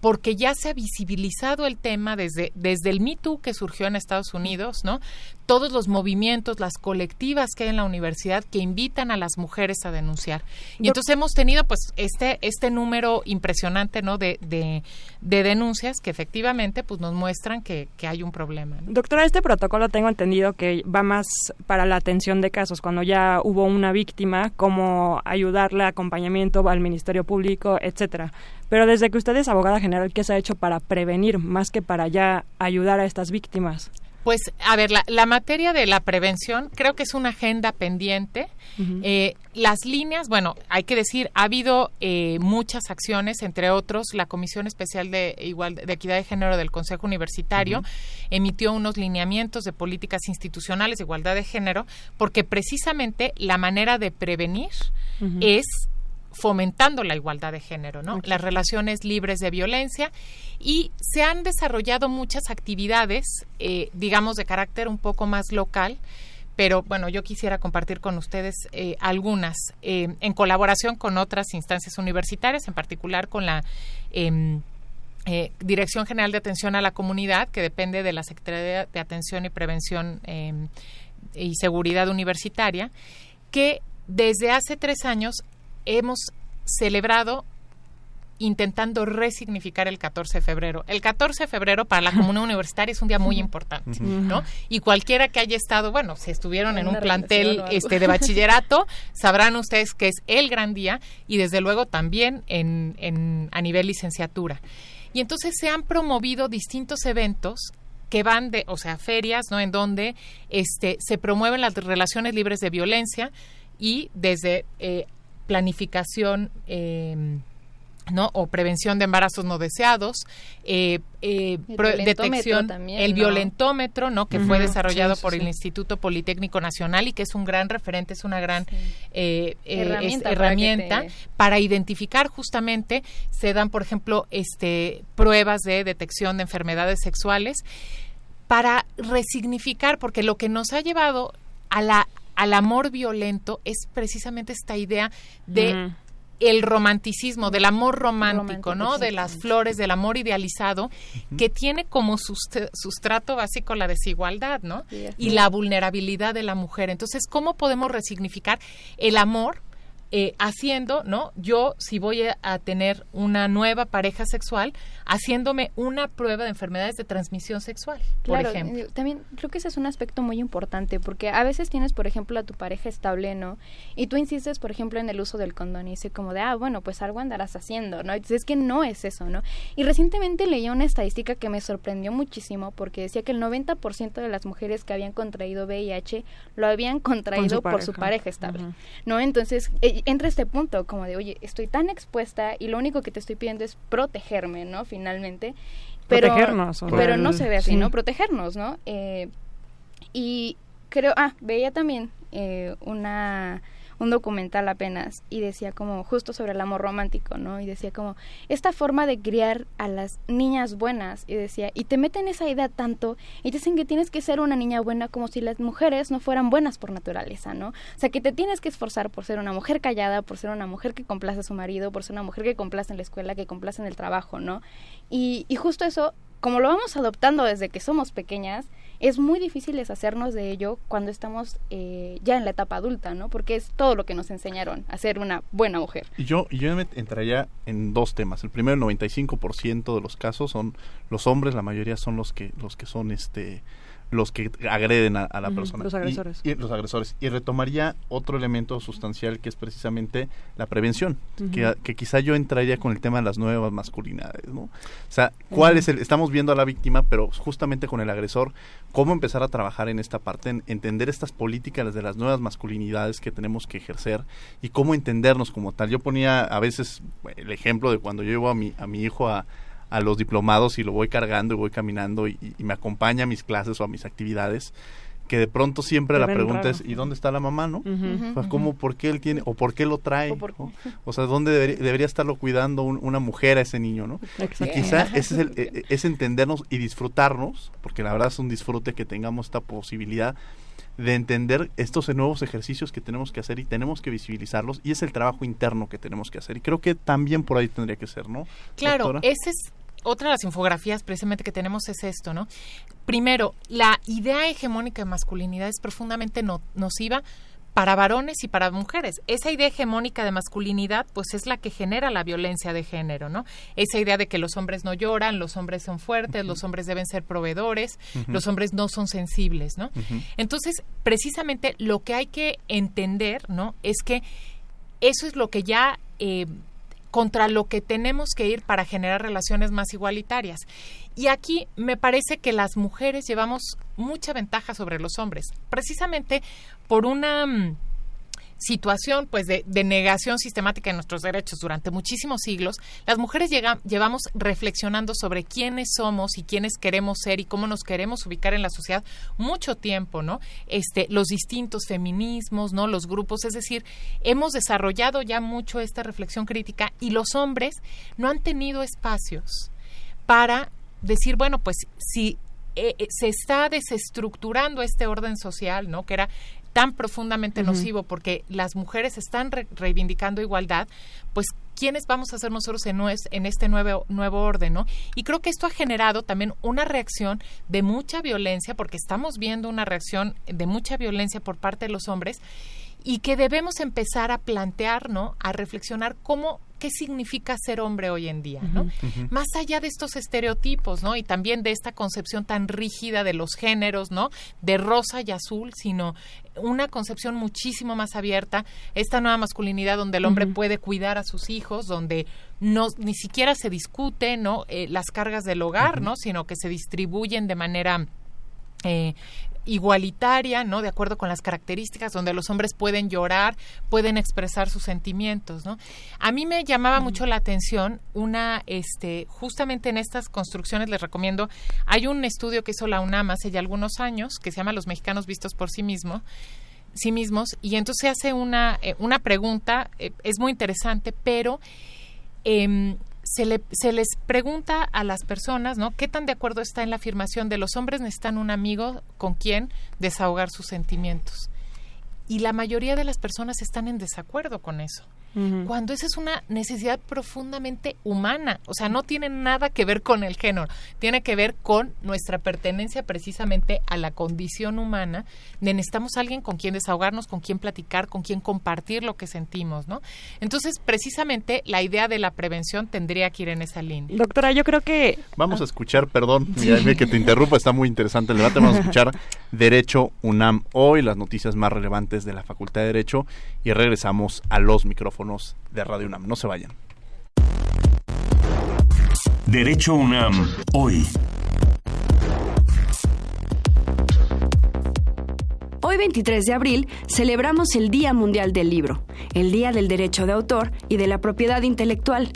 porque ya se ha visibilizado el tema desde, desde el Me Too que surgió en Estados Unidos, ¿no? Todos los movimientos, las colectivas que hay en la universidad que invitan a las mujeres a denunciar. Y entonces hemos tenido pues este, este número impresionante, ¿no? De, de, denuncias que efectivamente pues nos muestran que, que hay un problema. Doctora, este protocolo tengo entendido que va más para la atención de casos, cuando ya hubo una víctima, cómo ayudarle, acompañamiento al Ministerio Público, etcétera. Pero desde que usted es abogada general, ¿qué se ha hecho para prevenir más que para ya ayudar a estas víctimas? Pues, a ver, la, materia de la prevención creo que es una agenda pendiente. Eh, las líneas, bueno, hay que decir, ha habido eh, muchas acciones, entre otros, la Comisión Especial de, Igual, de Equidad de Género del Consejo Universitario emitió unos lineamientos de políticas institucionales de igualdad de género, porque precisamente la manera de prevenir es fomentando la igualdad de género, ¿no? Las relaciones libres de violencia y se han desarrollado muchas actividades, eh, digamos, de carácter un poco más local, pero bueno, yo quisiera compartir con ustedes eh, algunas eh, en colaboración con otras instancias universitarias, en particular con la em, Dirección General de Atención a la Comunidad, que depende de la Secretaría de Atención y Prevención em, y Seguridad Universitaria, que desde hace tres años hemos celebrado intentando resignificar el 14 de febrero. El 14 de febrero para la comunidad universitaria es un día muy importante, ¿no? Y cualquiera que haya estado, bueno, si estuvieron en un plantel este de bachillerato, sabrán ustedes que es el gran día y desde luego también en, en, a nivel licenciatura. Y entonces se han promovido distintos eventos que van de, o sea, ferias, ¿no? En donde este se promueven las relaciones libres de violencia y desde eh, planificación eh, ¿no? o prevención de embarazos no deseados, eh, eh, detección, el violentómetro, ¿no? que fue desarrollado por el Instituto Politécnico Nacional y que es un gran referente, es una gran herramienta, para, identificar justamente, se dan, por ejemplo, este, pruebas de detección de enfermedades sexuales para resignificar, porque lo que nos ha llevado a la al amor violento es precisamente esta idea de el romanticismo, del amor romántico, ¿no? De las flores, del amor idealizado, que tiene como sustrato básico la desigualdad, ¿no? Y la vulnerabilidad de la mujer. Entonces, ¿cómo podemos resignificar el amor eh, haciendo, ¿no? Yo, si voy a, tener una nueva pareja sexual, haciéndome una prueba de enfermedades de transmisión sexual, por ejemplo. Eh, también creo que ese es un aspecto muy importante, porque a veces tienes, por ejemplo, a tu pareja estable, ¿no? Y tú insistes, por ejemplo, en el uso del condón y dice como de, ah, bueno, pues algo andarás haciendo, ¿no? Entonces es que no es eso, ¿no? Y recientemente leí una estadística que me sorprendió muchísimo, porque decía que el 90% de las mujeres que habían contraído VIH lo habían contraído por su pareja estable, ¿no? Entonces, eh, entra este punto como de, oye, estoy tan expuesta y lo único que te estoy pidiendo es protegerme, ¿no? Finalmente. Pero, Protegernos. Pero no se ve así, ¿no? Protegernos, ¿no? Eh, y creo, ah, veía también eh, una un documental apenas y decía como justo sobre el amor romántico, ¿no? Y decía como esta forma de criar a las niñas buenas y decía, y te meten esa idea tanto y te dicen que tienes que ser una niña buena como si las mujeres no fueran buenas por naturaleza, ¿no? O sea, que te tienes que esforzar por ser una mujer callada, por ser una mujer que complace a su marido, por ser una mujer que complace en la escuela, que complace en el trabajo, ¿no? Y, y justo eso, como lo vamos adoptando desde que somos pequeñas, es muy difícil deshacernos de ello cuando estamos eh, ya en la etapa adulta, ¿no? Porque es todo lo que nos enseñaron a ser una buena mujer. Yo, yo entraría en dos temas. El primero, el 95% de los casos son los hombres, la mayoría son los que, los que son este los que agreden a, la persona. Los agresores. Y, los agresores. Y retomaría otro elemento sustancial que es precisamente la prevención, que, que, quizá yo entraría con el tema de las nuevas masculinidades, ¿no? O sea, ¿cuál es el...? Estamos viendo a la víctima, pero justamente con el agresor, ¿cómo empezar a trabajar en esta parte, en entender estas políticas de las nuevas masculinidades que tenemos que ejercer y cómo entendernos como tal? Yo ponía a veces el ejemplo de cuando yo llevo a mi, a mi hijo a a los diplomados y lo voy cargando y voy caminando y, me acompaña a mis clases o a mis actividades que de pronto siempre la pregunta es ¿y dónde está la mamá, no? ¿cómo, por qué él tiene o por qué lo trae? O, sea, ¿dónde debería, estarlo cuidando una mujer a ese niño, no? Y quizá ese es, el, e, e, es entendernos y disfrutarnos, porque la verdad es un disfrute que tengamos esta posibilidad de entender estos nuevos ejercicios que tenemos que hacer y tenemos que visibilizarlos y es el trabajo interno que tenemos que hacer y creo que también por ahí tendría que ser, ¿no? Claro, ese es otra de las infografías precisamente que tenemos es esto, ¿no? Primero, la idea hegemónica de masculinidad es profundamente nociva para varones y para mujeres. Esa idea hegemónica de masculinidad, pues es la que genera la violencia de género, ¿no? Esa idea de que los hombres no lloran, los hombres son fuertes, los hombres deben ser proveedores, los hombres no son sensibles, ¿no? Entonces, precisamente lo que hay que entender, ¿no? Es que eso es lo que ya eh, contra lo que tenemos que ir para generar relaciones más igualitarias. Y aquí me parece que las mujeres llevamos mucha ventaja sobre los hombres, precisamente por una mm, situación pues de, negación sistemática de nuestros derechos durante muchísimos siglos, las mujeres llevamos reflexionando sobre quiénes somos y quiénes queremos ser y cómo nos queremos ubicar en la sociedad mucho tiempo, ¿no? Este, los distintos feminismos, ¿no? Los grupos, es decir, hemos desarrollado ya mucho esta reflexión crítica y los hombres no han tenido espacios para decir, bueno, pues si eh, eh, se está desestructurando este orden social, ¿no? Que era tan profundamente nocivo porque las mujeres están reivindicando igualdad, pues quiénes vamos a ser nosotros en, en este nuevo, nuevo orden, ¿no? Y creo que esto ha generado también una reacción de mucha violencia, porque estamos viendo una reacción de mucha violencia por parte de los hombres y que debemos empezar a plantear, ¿no? A reflexionar cómo qué significa ser hombre hoy en día, ¿no? Más allá de estos estereotipos, ¿no? Y también de esta concepción tan rígida de los géneros, ¿no? De rosa y azul, sino una concepción muchísimo más abierta, esta nueva masculinidad donde el hombre puede cuidar a sus hijos, donde no ni siquiera se discute, ¿no? Eh, las cargas del hogar, ¿no? Sino que se distribuyen de manera eh, igualitaria, ¿no? De acuerdo con las características, donde los hombres pueden llorar, pueden expresar sus sentimientos, ¿no? A mí me llamaba mucho la atención una, este, justamente en estas construcciones les recomiendo, hay un estudio que hizo la UNAM hace ya algunos años, que se llama Los mexicanos vistos por sí mismos, sí mismos, y entonces se hace una, eh, una pregunta, eh, es muy interesante, pero eh, se, le, se les pregunta a las personas, ¿no? ¿Qué tan de acuerdo está en la afirmación de los hombres necesitan un amigo con quien desahogar sus sentimientos? Y la mayoría de las personas están en desacuerdo con eso. Cuando esa es una necesidad profundamente humana, o sea, no tiene nada que ver con el género, tiene que ver con nuestra pertenencia precisamente a la condición humana, necesitamos alguien con quien desahogarnos, con quien platicar, con quien compartir lo que sentimos, ¿no? Entonces, precisamente la idea de la prevención tendría que ir en esa línea. Doctora, yo creo que... Vamos a escuchar, perdón, mira, que te interrumpa, está muy interesante el debate, vamos a escuchar Derecho UNAM hoy, las noticias más relevantes de la Facultad de Derecho y regresamos a los micrófonos de Radio UNAM. No se vayan. Derecho UNAM hoy. Hoy 23 de abril celebramos el Día Mundial del Libro, el Día del Derecho de Autor y de la Propiedad Intelectual.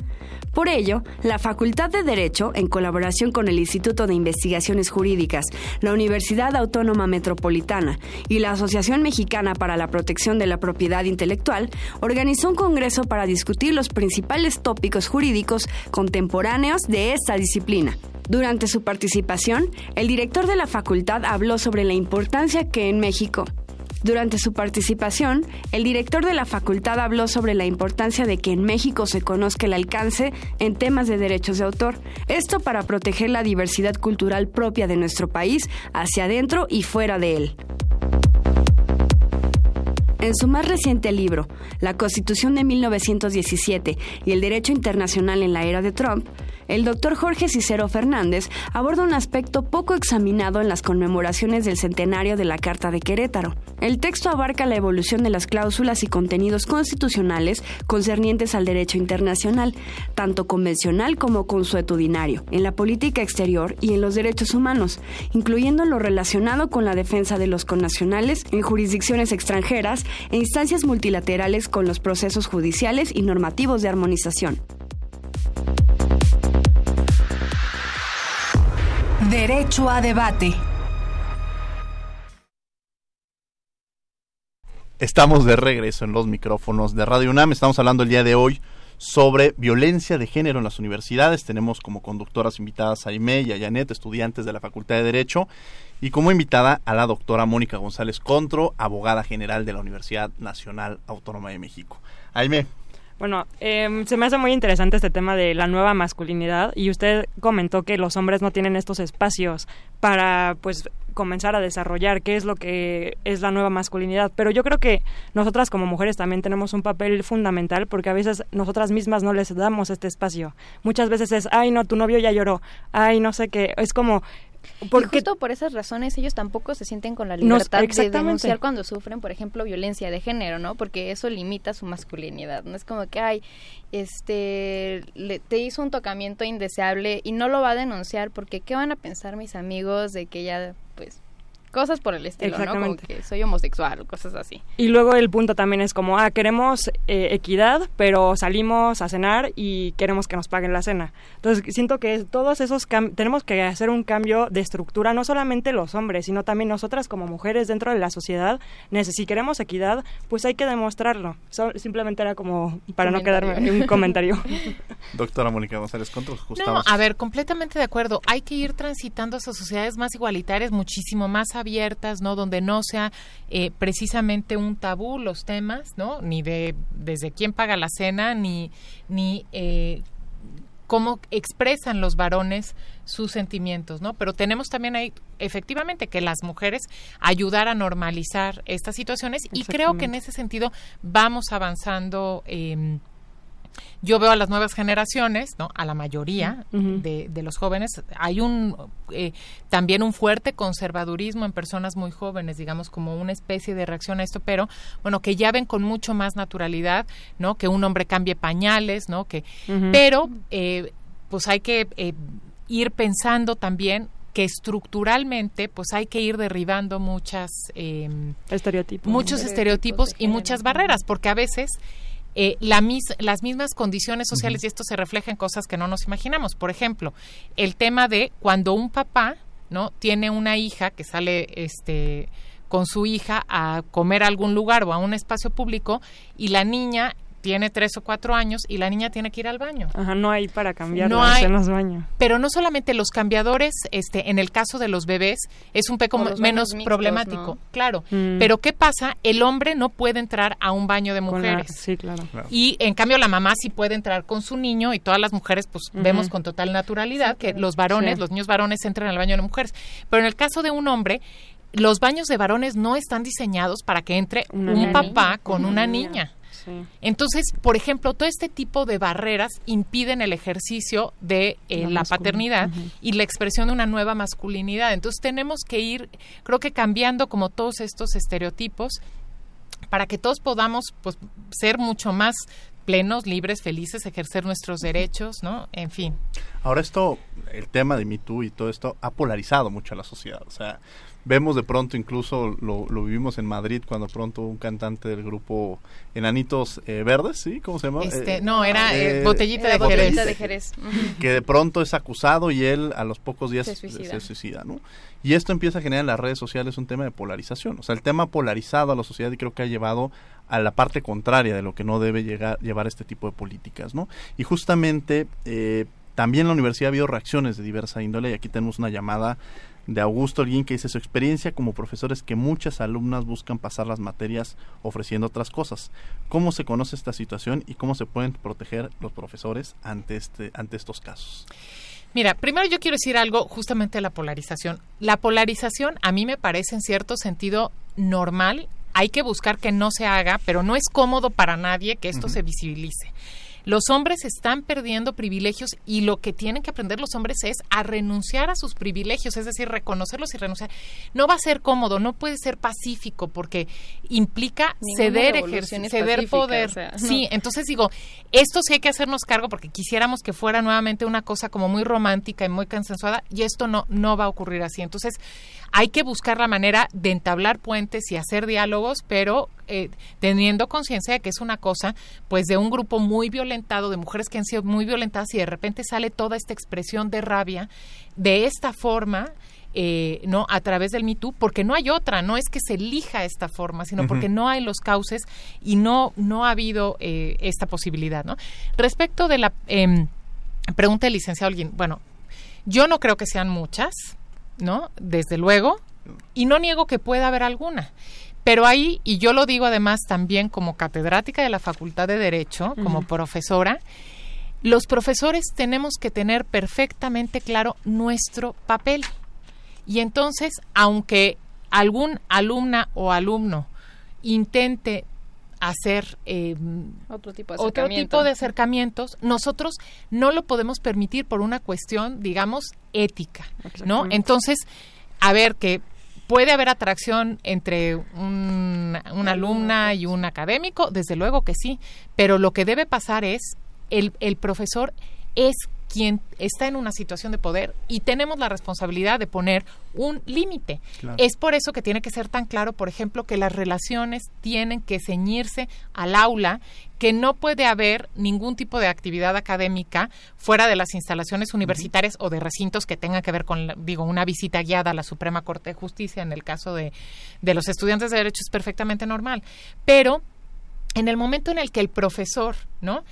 Por ello, la Facultad de Derecho, en colaboración con el Instituto de Investigaciones Jurídicas, la Universidad Autónoma Metropolitana y la Asociación Mexicana para la Protección de la Propiedad Intelectual, organizó un congreso para discutir los principales tópicos jurídicos contemporáneos de esta disciplina. Durante su participación, el director de la facultad habló sobre la importancia que en México durante su participación, el director de la facultad habló sobre la importancia de que en México se conozca el alcance en temas de derechos de autor, esto para proteger la diversidad cultural propia de nuestro país hacia adentro y fuera de él. En su más reciente libro, La Constitución de 1917 y el Derecho Internacional en la Era de Trump, el doctor Jorge Cicero Fernández aborda un aspecto poco examinado en las conmemoraciones del centenario de la Carta de Querétaro. El texto abarca la evolución de las cláusulas y contenidos constitucionales concernientes al derecho internacional, tanto convencional como consuetudinario, en la política exterior y en los derechos humanos, incluyendo lo relacionado con la defensa de los connacionales en jurisdicciones extranjeras e instancias multilaterales con los procesos judiciales y normativos de armonización. Derecho a debate. Estamos de regreso en los micrófonos de Radio UNAM. Estamos hablando el día de hoy sobre violencia de género en las universidades. Tenemos como conductoras invitadas a Aime y a Janet, estudiantes de la Facultad de Derecho, y como invitada a la doctora Mónica González Contro, abogada general de la Universidad Nacional Autónoma de México. Aime. Bueno, eh, se me hace muy interesante este tema de la nueva masculinidad y usted comentó que los hombres no tienen estos espacios para, pues, comenzar a desarrollar qué es lo que es la nueva masculinidad. Pero yo creo que nosotras como mujeres también tenemos un papel fundamental porque a veces nosotras mismas no les damos este espacio. Muchas veces es, ay, no, tu novio ya lloró, ay, no sé qué. Es como porque justo por esas razones ellos tampoco se sienten con la libertad de denunciar cuando sufren, por ejemplo, violencia de género, ¿no? Porque eso limita su masculinidad. No es como que, ay, este, le, te hizo un tocamiento indeseable y no lo va a denunciar porque ¿qué van a pensar mis amigos de que ya, cosas por el estilo, ¿no? Como que soy homosexual o cosas así. Y luego el punto también es como, ah, queremos eh, equidad, pero salimos a cenar y queremos que nos paguen la cena. Entonces, siento que todos esos tenemos que hacer un cambio de estructura, no solamente los hombres, sino también nosotras como mujeres dentro de la sociedad. Si queremos equidad, pues hay que demostrarlo. simplemente era como para no quedarme en un comentario. Doctora Mónica González Contros, No, a ver, completamente de acuerdo. Hay que ir transitando hacia sociedades más igualitarias, muchísimo más abiertas, ¿no? Donde no sea eh, precisamente un tabú los temas, ¿no? Ni de desde quién paga la cena, ni, ni eh, cómo expresan los varones sus sentimientos, ¿no? Pero tenemos también ahí, efectivamente, que las mujeres ayudar a normalizar estas situaciones y creo que en ese sentido vamos avanzando. Eh, yo veo a las nuevas generaciones, ¿no? A la mayoría de, los jóvenes. Hay un eh, también un fuerte conservadurismo en personas muy jóvenes, digamos, como una especie de reacción a esto, pero bueno, que ya ven con mucho más naturalidad, ¿no? Que un hombre cambie pañales, ¿no? Que, pero eh, pues hay que eh, ir pensando también que estructuralmente pues hay que ir derribando muchas em, estereotipos muchos estereotipos y muchas barreras porque a veces eh, las mismas condiciones sociales y esto se refleja en cosas que no nos imaginamos. Por ejemplo, el tema de cuando un papá no tiene una hija que sale este con su hija a comer a algún lugar o a un espacio público y la niña tiene tres o cuatro años y la niña tiene que ir al baño. Ajá, no hay para cambiar No hay- en los baños. Pero no solamente los cambiadores, este, en el caso de los bebés, es un poco menos mixtos, problemático, ¿no? claro. Mm. Pero ¿qué pasa? El hombre no puede entrar a un baño de la- mujeres. sí, claro. Y en cambio la mamá sí puede entrar con su niño y todas las mujeres pues vemos con total naturalidad que los varones, Sí. los niños varones entran al baño de mujeres. Pero en el caso de un hombre, los baños de varones no están diseñados para que entre Una un niña. papá con Una una niña. niña. Sí. Entonces, por ejemplo, todo este tipo de barreras impiden el ejercicio de eh, La paternidad y la expresión de una nueva masculinidad. Entonces, tenemos que ir, creo que cambiando como todos estos estereotipos para que todos podamos pues, ser mucho más plenos, libres, felices, ejercer nuestros derechos, ¿no? En fin. Ahora esto, el tema de Me Too y todo esto ha polarizado mucho a la sociedad. O sea, vemos de pronto, incluso lo, lo vivimos en Madrid, cuando pronto un cantante del grupo Enanitos eh, Verdes, ¿sí? ¿Cómo se llama? Este, Eh, no, era eh, eh, botellita Era de Jerez. de Jerez. Que de pronto es acusado y él a los pocos días Se se suicida. ¿no? Y esto empieza a generar en las redes sociales un tema de polarización. O sea, el tema polarizado a la sociedad y creo que ha llevado a la parte contraria de lo que no debe llegar, llevar este tipo de políticas. ¿no? Y justamente eh, también en la universidad ha habido reacciones de diversa índole y aquí tenemos una llamada de Augusto Holguín que dice su experiencia como profesor es que muchas alumnas buscan pasar las materias ofreciendo otras cosas. ¿Cómo se conoce esta situación y cómo se pueden proteger los profesores ante este ante estos casos? Mira, primero yo quiero decir algo justamente de la polarización. La polarización a mí me parece en cierto sentido normal. Hay que buscar que no se haga, pero no es cómodo para nadie que esto se visibilice. Los hombres están perdiendo privilegios y lo que tienen que aprender los hombres es a renunciar a sus privilegios, es decir, reconocerlos y renunciar. No va a ser cómodo, no puede ser pacífico porque implica Ninguna ceder ejercicio, ceder poder. o sea, no. Sí, entonces digo, esto sí hay que hacernos cargo porque quisiéramos que fuera nuevamente una cosa como muy romántica y muy consensuada y esto no, no va a ocurrir así. Entonces hay que buscar la manera de entablar puentes y hacer diálogos, pero eh, teniendo conciencia de que es una cosa pues de un grupo muy violentado, de mujeres que han sido muy violentadas y de repente sale toda esta expresión de rabia de esta forma eh, no a través del Me Too, porque no hay otra, no es que se elija esta forma, sino porque no hay los cauces y no no ha habido eh, esta posibilidad, ¿no? Respecto de la em, pregunta del licenciado Holguín, bueno, yo no creo que sean muchas, ¿no? Desde luego, y no niego que pueda haber alguna. Pero ahí, y yo lo digo además también como catedrática de la Facultad de Derecho, como profesora, los profesores tenemos que tener perfectamente claro nuestro papel. Y entonces, aunque algún alumna o alumno intente hacer eh, Otro tipo de otro tipo de acercamientos, nosotros no lo podemos permitir por una cuestión, digamos, ética, ¿no? Entonces, a ver, que puede haber atracción entre un, una alumna y un académico, desde luego que sí, pero lo que debe pasar es, el, el profesor es quien está en una situación de poder y tenemos la responsabilidad de poner un límite. Claro. Es por eso que tiene que ser tan claro, por ejemplo, que las relaciones tienen que ceñirse al aula, que no puede haber ningún tipo de actividad académica fuera de las instalaciones universitarias o de recintos que tengan que ver con, digo, una visita guiada a la Suprema Corte de Justicia. En el caso de, de los estudiantes de Derecho es perfectamente normal. Pero en el momento en el que el profesor, ¿no?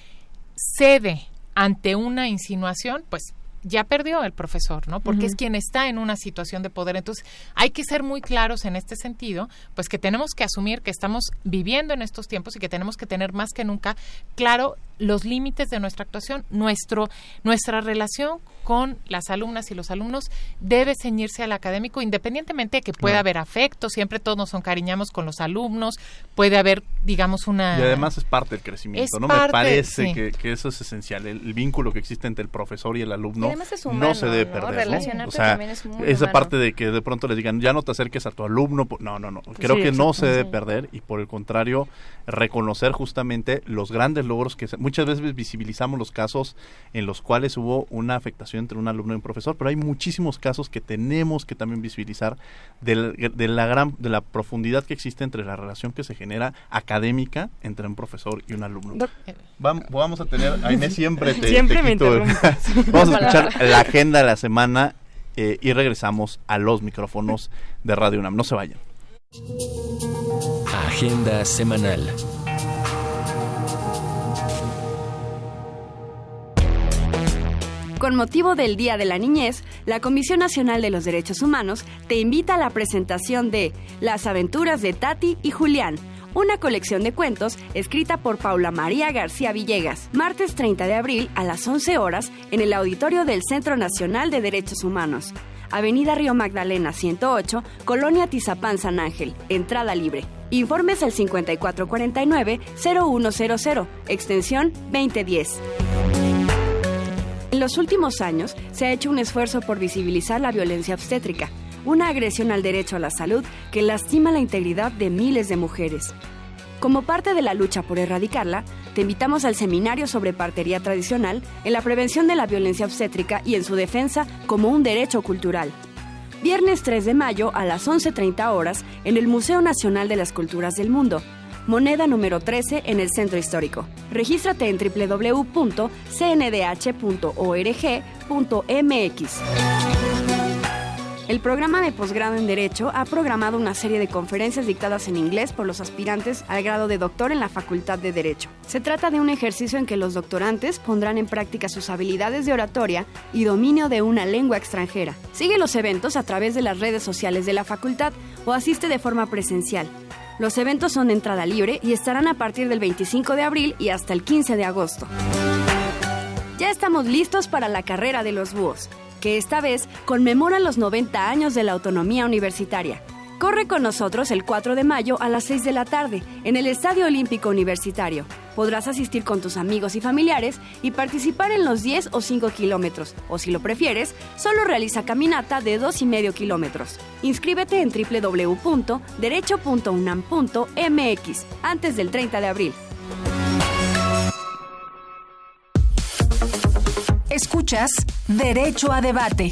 cede ante una insinuación, pues ya perdió el profesor, ¿no? Porque es quien está en una situación de poder. Entonces, hay que ser muy claros en este sentido, pues que tenemos que asumir que estamos viviendo en estos tiempos y que tenemos que tener más que nunca claro los límites de nuestra actuación, nuestro nuestra relación con las alumnas y los alumnos debe ceñirse al académico independientemente de que pueda Claro. haber afecto, siempre todos nos encariñamos con los alumnos, puede haber digamos una Y además es parte del crecimiento, Es ¿no? Me parte, parece sí. que, que eso es esencial. El, el vínculo que existe entre el profesor y el alumno Y además es no se debe ¿no? perder. ¿no? Relacionarte O sea, también es muy esa humano. parte de que de pronto les digan, ya no te acerques a tu alumno. No, no, no. Creo Sí, que no se debe Sí. perder y por el contrario, reconocer justamente los grandes logros que se- muchas veces visibilizamos los casos en los cuales hubo una afectación entre un alumno y un profesor, pero hay muchísimos casos que tenemos que también visibilizar de la gran de la profundidad que existe entre la relación que se genera académica entre un profesor y un alumno. Doc- Vamos a tener, a Inés siempre te, Siempre te quito-. Vamos a escuchar la agenda de la semana eh, y regresamos a los micrófonos de Radio UNAM. No se vayan. Agenda semanal. Con motivo del Día de la Niñez, la Comisión Nacional de los Derechos Humanos te invita a la presentación de Las aventuras de Tati y Julián, una colección de cuentos escrita por Paula María García Villegas, martes 30 de abril a las 11 horas en el auditorio del Centro Nacional de Derechos Humanos. Avenida Río Magdalena 108, Colonia Tizapán San Ángel, entrada libre. Informes al 5449-0100, extensión 2010. En los últimos años se ha hecho un esfuerzo por visibilizar la violencia obstétrica, una agresión al derecho a la salud que lastima la integridad de miles de mujeres. Como parte de la lucha por erradicarla, te invitamos al seminario sobre partería tradicional en la prevención de la violencia obstétrica y en su defensa como un derecho cultural. Viernes 3 de mayo a las 11.30 horas en el Museo Nacional de las Culturas del Mundo, moneda número 13 en el Centro Histórico. Regístrate en www.cndh.org.mx. El programa de posgrado en Derecho ha programado una serie de conferencias dictadas en inglés por los aspirantes al grado de doctor en la Facultad de Derecho. Se trata de un ejercicio en que los doctorantes pondrán en práctica sus habilidades de oratoria y dominio de una lengua extranjera. Sigue los eventos a través de las redes sociales de la facultad o asiste de forma presencial. Los eventos son de entrada libre y estarán a partir del 25 de abril y hasta el 15 de agosto. Ya estamos listos para la carrera de los búhos que esta vez conmemora los 90 años de la autonomía universitaria. Corre con nosotros el 4 de mayo a las 6 de la tarde en el Estadio Olímpico Universitario. Podrás asistir con tus amigos y familiares y participar en los 10 o 5 kilómetros, o si lo prefieres, solo realiza caminata de 2,5 kilómetros. Inscríbete en www.derecho.unam.mx antes del 30 de abril. Escuchas Derecho a Debate.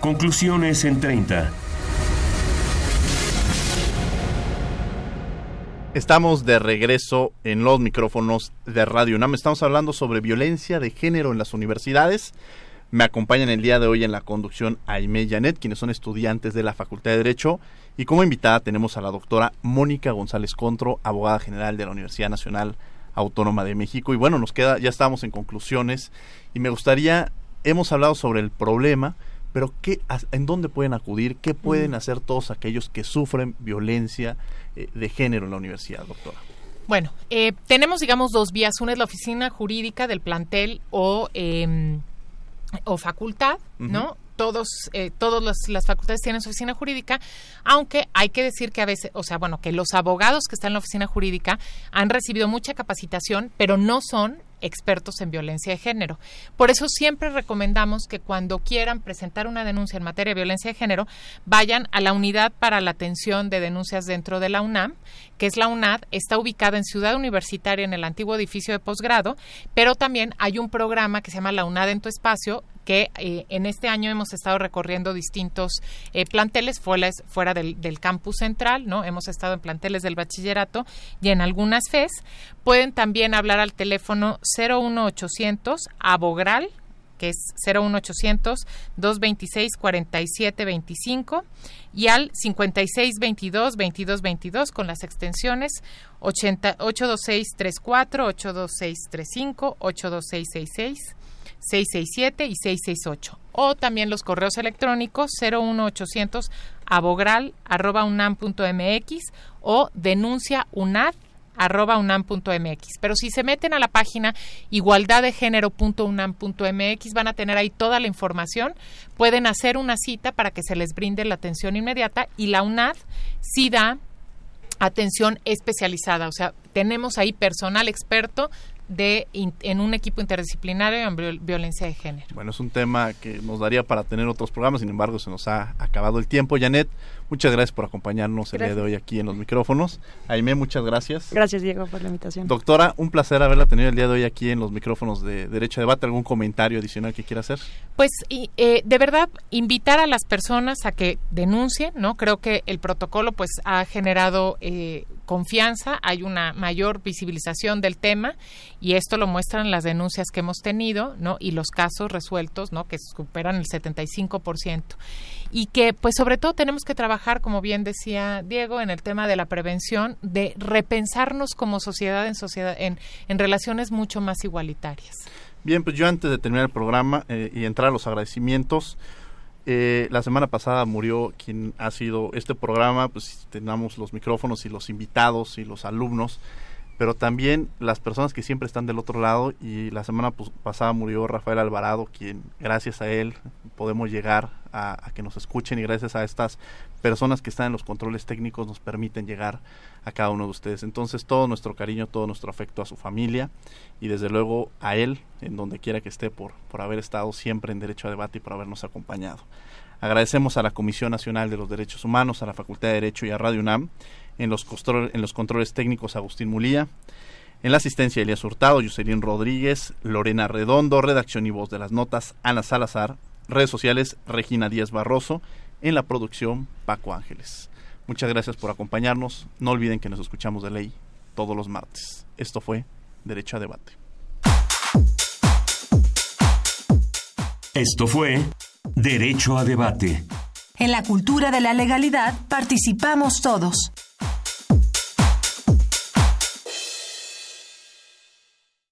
Conclusiones en 30. Estamos de regreso en los micrófonos de Radio UNAM. Estamos hablando sobre violencia de género en las universidades. Me acompañan el día de hoy en la conducción Aime Janet, quienes son estudiantes de la Facultad de Derecho. Y como invitada tenemos a la doctora Mónica González Contro, abogada general de la Universidad Nacional Autónoma de México. Y bueno, nos queda, ya estamos en conclusiones y me gustaría, hemos hablado sobre el problema, pero ¿qué, ¿en dónde pueden acudir? ¿Qué pueden hacer todos aquellos que sufren violencia eh, de género en la universidad, doctora? Bueno, eh, tenemos, digamos, dos vías. Una es la oficina jurídica del plantel o, em, o facultad, ¿no? todos, eh, todas las facultades tienen su oficina jurídica, aunque hay que decir que a veces, o sea, bueno, que los abogados que están en la oficina jurídica han recibido mucha capacitación, pero no son expertos en violencia de género. Por eso siempre recomendamos que cuando quieran presentar una denuncia en materia de violencia de género, vayan a la unidad para la atención de denuncias dentro de la UNAM, que es la UNAD, está ubicada en Ciudad Universitaria en el antiguo edificio de posgrado, pero también hay un programa que se llama La UNAD en tu espacio, que eh, en este año hemos estado recorriendo distintos eh, planteles fuera, del, campus central, ¿no? Hemos estado en planteles del bachillerato y en algunas FES. Pueden también hablar al teléfono 01800 Abogral, que es 01800 226 4725 y al 5622 2222 con las extensiones 80, 82634, 82635, 82666 667 y 668. O también los correos electrónicos 01800 abogral arroba unam.mx o denuncia unad arroba unam.mx. Pero si se meten a la página igualdaddegénero.unam.mx van a tener ahí toda la información. Pueden hacer una cita para que se les brinde la atención inmediata y la UNAD sí da atención especializada. O sea, tenemos ahí personal experto de en un equipo interdisciplinario en violencia de género. Bueno, es un tema que nos daría para tener otros programas, sin embargo se nos ha acabado el tiempo. Janet, muchas gracias por acompañarnos el día de hoy aquí en los micrófonos. Aime, muchas gracias. Gracias Diego por la invitación. Doctora, un placer haberla tenido el día de hoy aquí en los micrófonos de Derecho a Debate. ¿Algún comentario adicional que quiera hacer? Pues y, eh, de verdad invitar a las personas a que denuncien, ¿no? Creo que el protocolo pues ha generado eh, confianza, hay una mayor visibilización del tema y esto lo muestran las denuncias que hemos tenido, ¿no? Y los casos resueltos, ¿no? Que superan el 75% y que pues sobre todo tenemos que trabajar como bien decía Diego, en el tema de la prevención, de repensarnos como sociedad en sociedad en, en relaciones mucho más igualitarias. Bien, pues yo antes de terminar el programa eh, y entrar a los agradecimientos, eh, la semana pasada murió quien ha sido este programa, pues tenemos los micrófonos y los invitados y los alumnos, pero también las personas que siempre están del otro lado y la semana pasada murió Rafael Alvarado, quien gracias a él podemos llegar a, a, que nos escuchen y gracias a estas personas que están en los controles técnicos nos permiten llegar a cada uno de ustedes. Entonces todo nuestro cariño, todo nuestro afecto a su familia y desde luego a él, en donde quiera que esté, por, por haber estado siempre en Derecho a Debate y por habernos acompañado. Agradecemos a la Comisión Nacional de los Derechos Humanos, a la Facultad de Derecho y a Radio UNAM, en los, en los controles técnicos Agustín Mulía, en la asistencia Elías Hurtado, Yuselín Rodríguez, Lorena Redondo, redacción y voz de las notas, Ana Salazar, redes sociales Regina Díaz Barroso, en la producción Paco Ángeles. Muchas gracias por acompañarnos. No olviden que nos escuchamos de ley todos los martes. Esto fue Derecho a Debate. Esto fue Derecho a Debate. En la cultura de la legalidad participamos todos.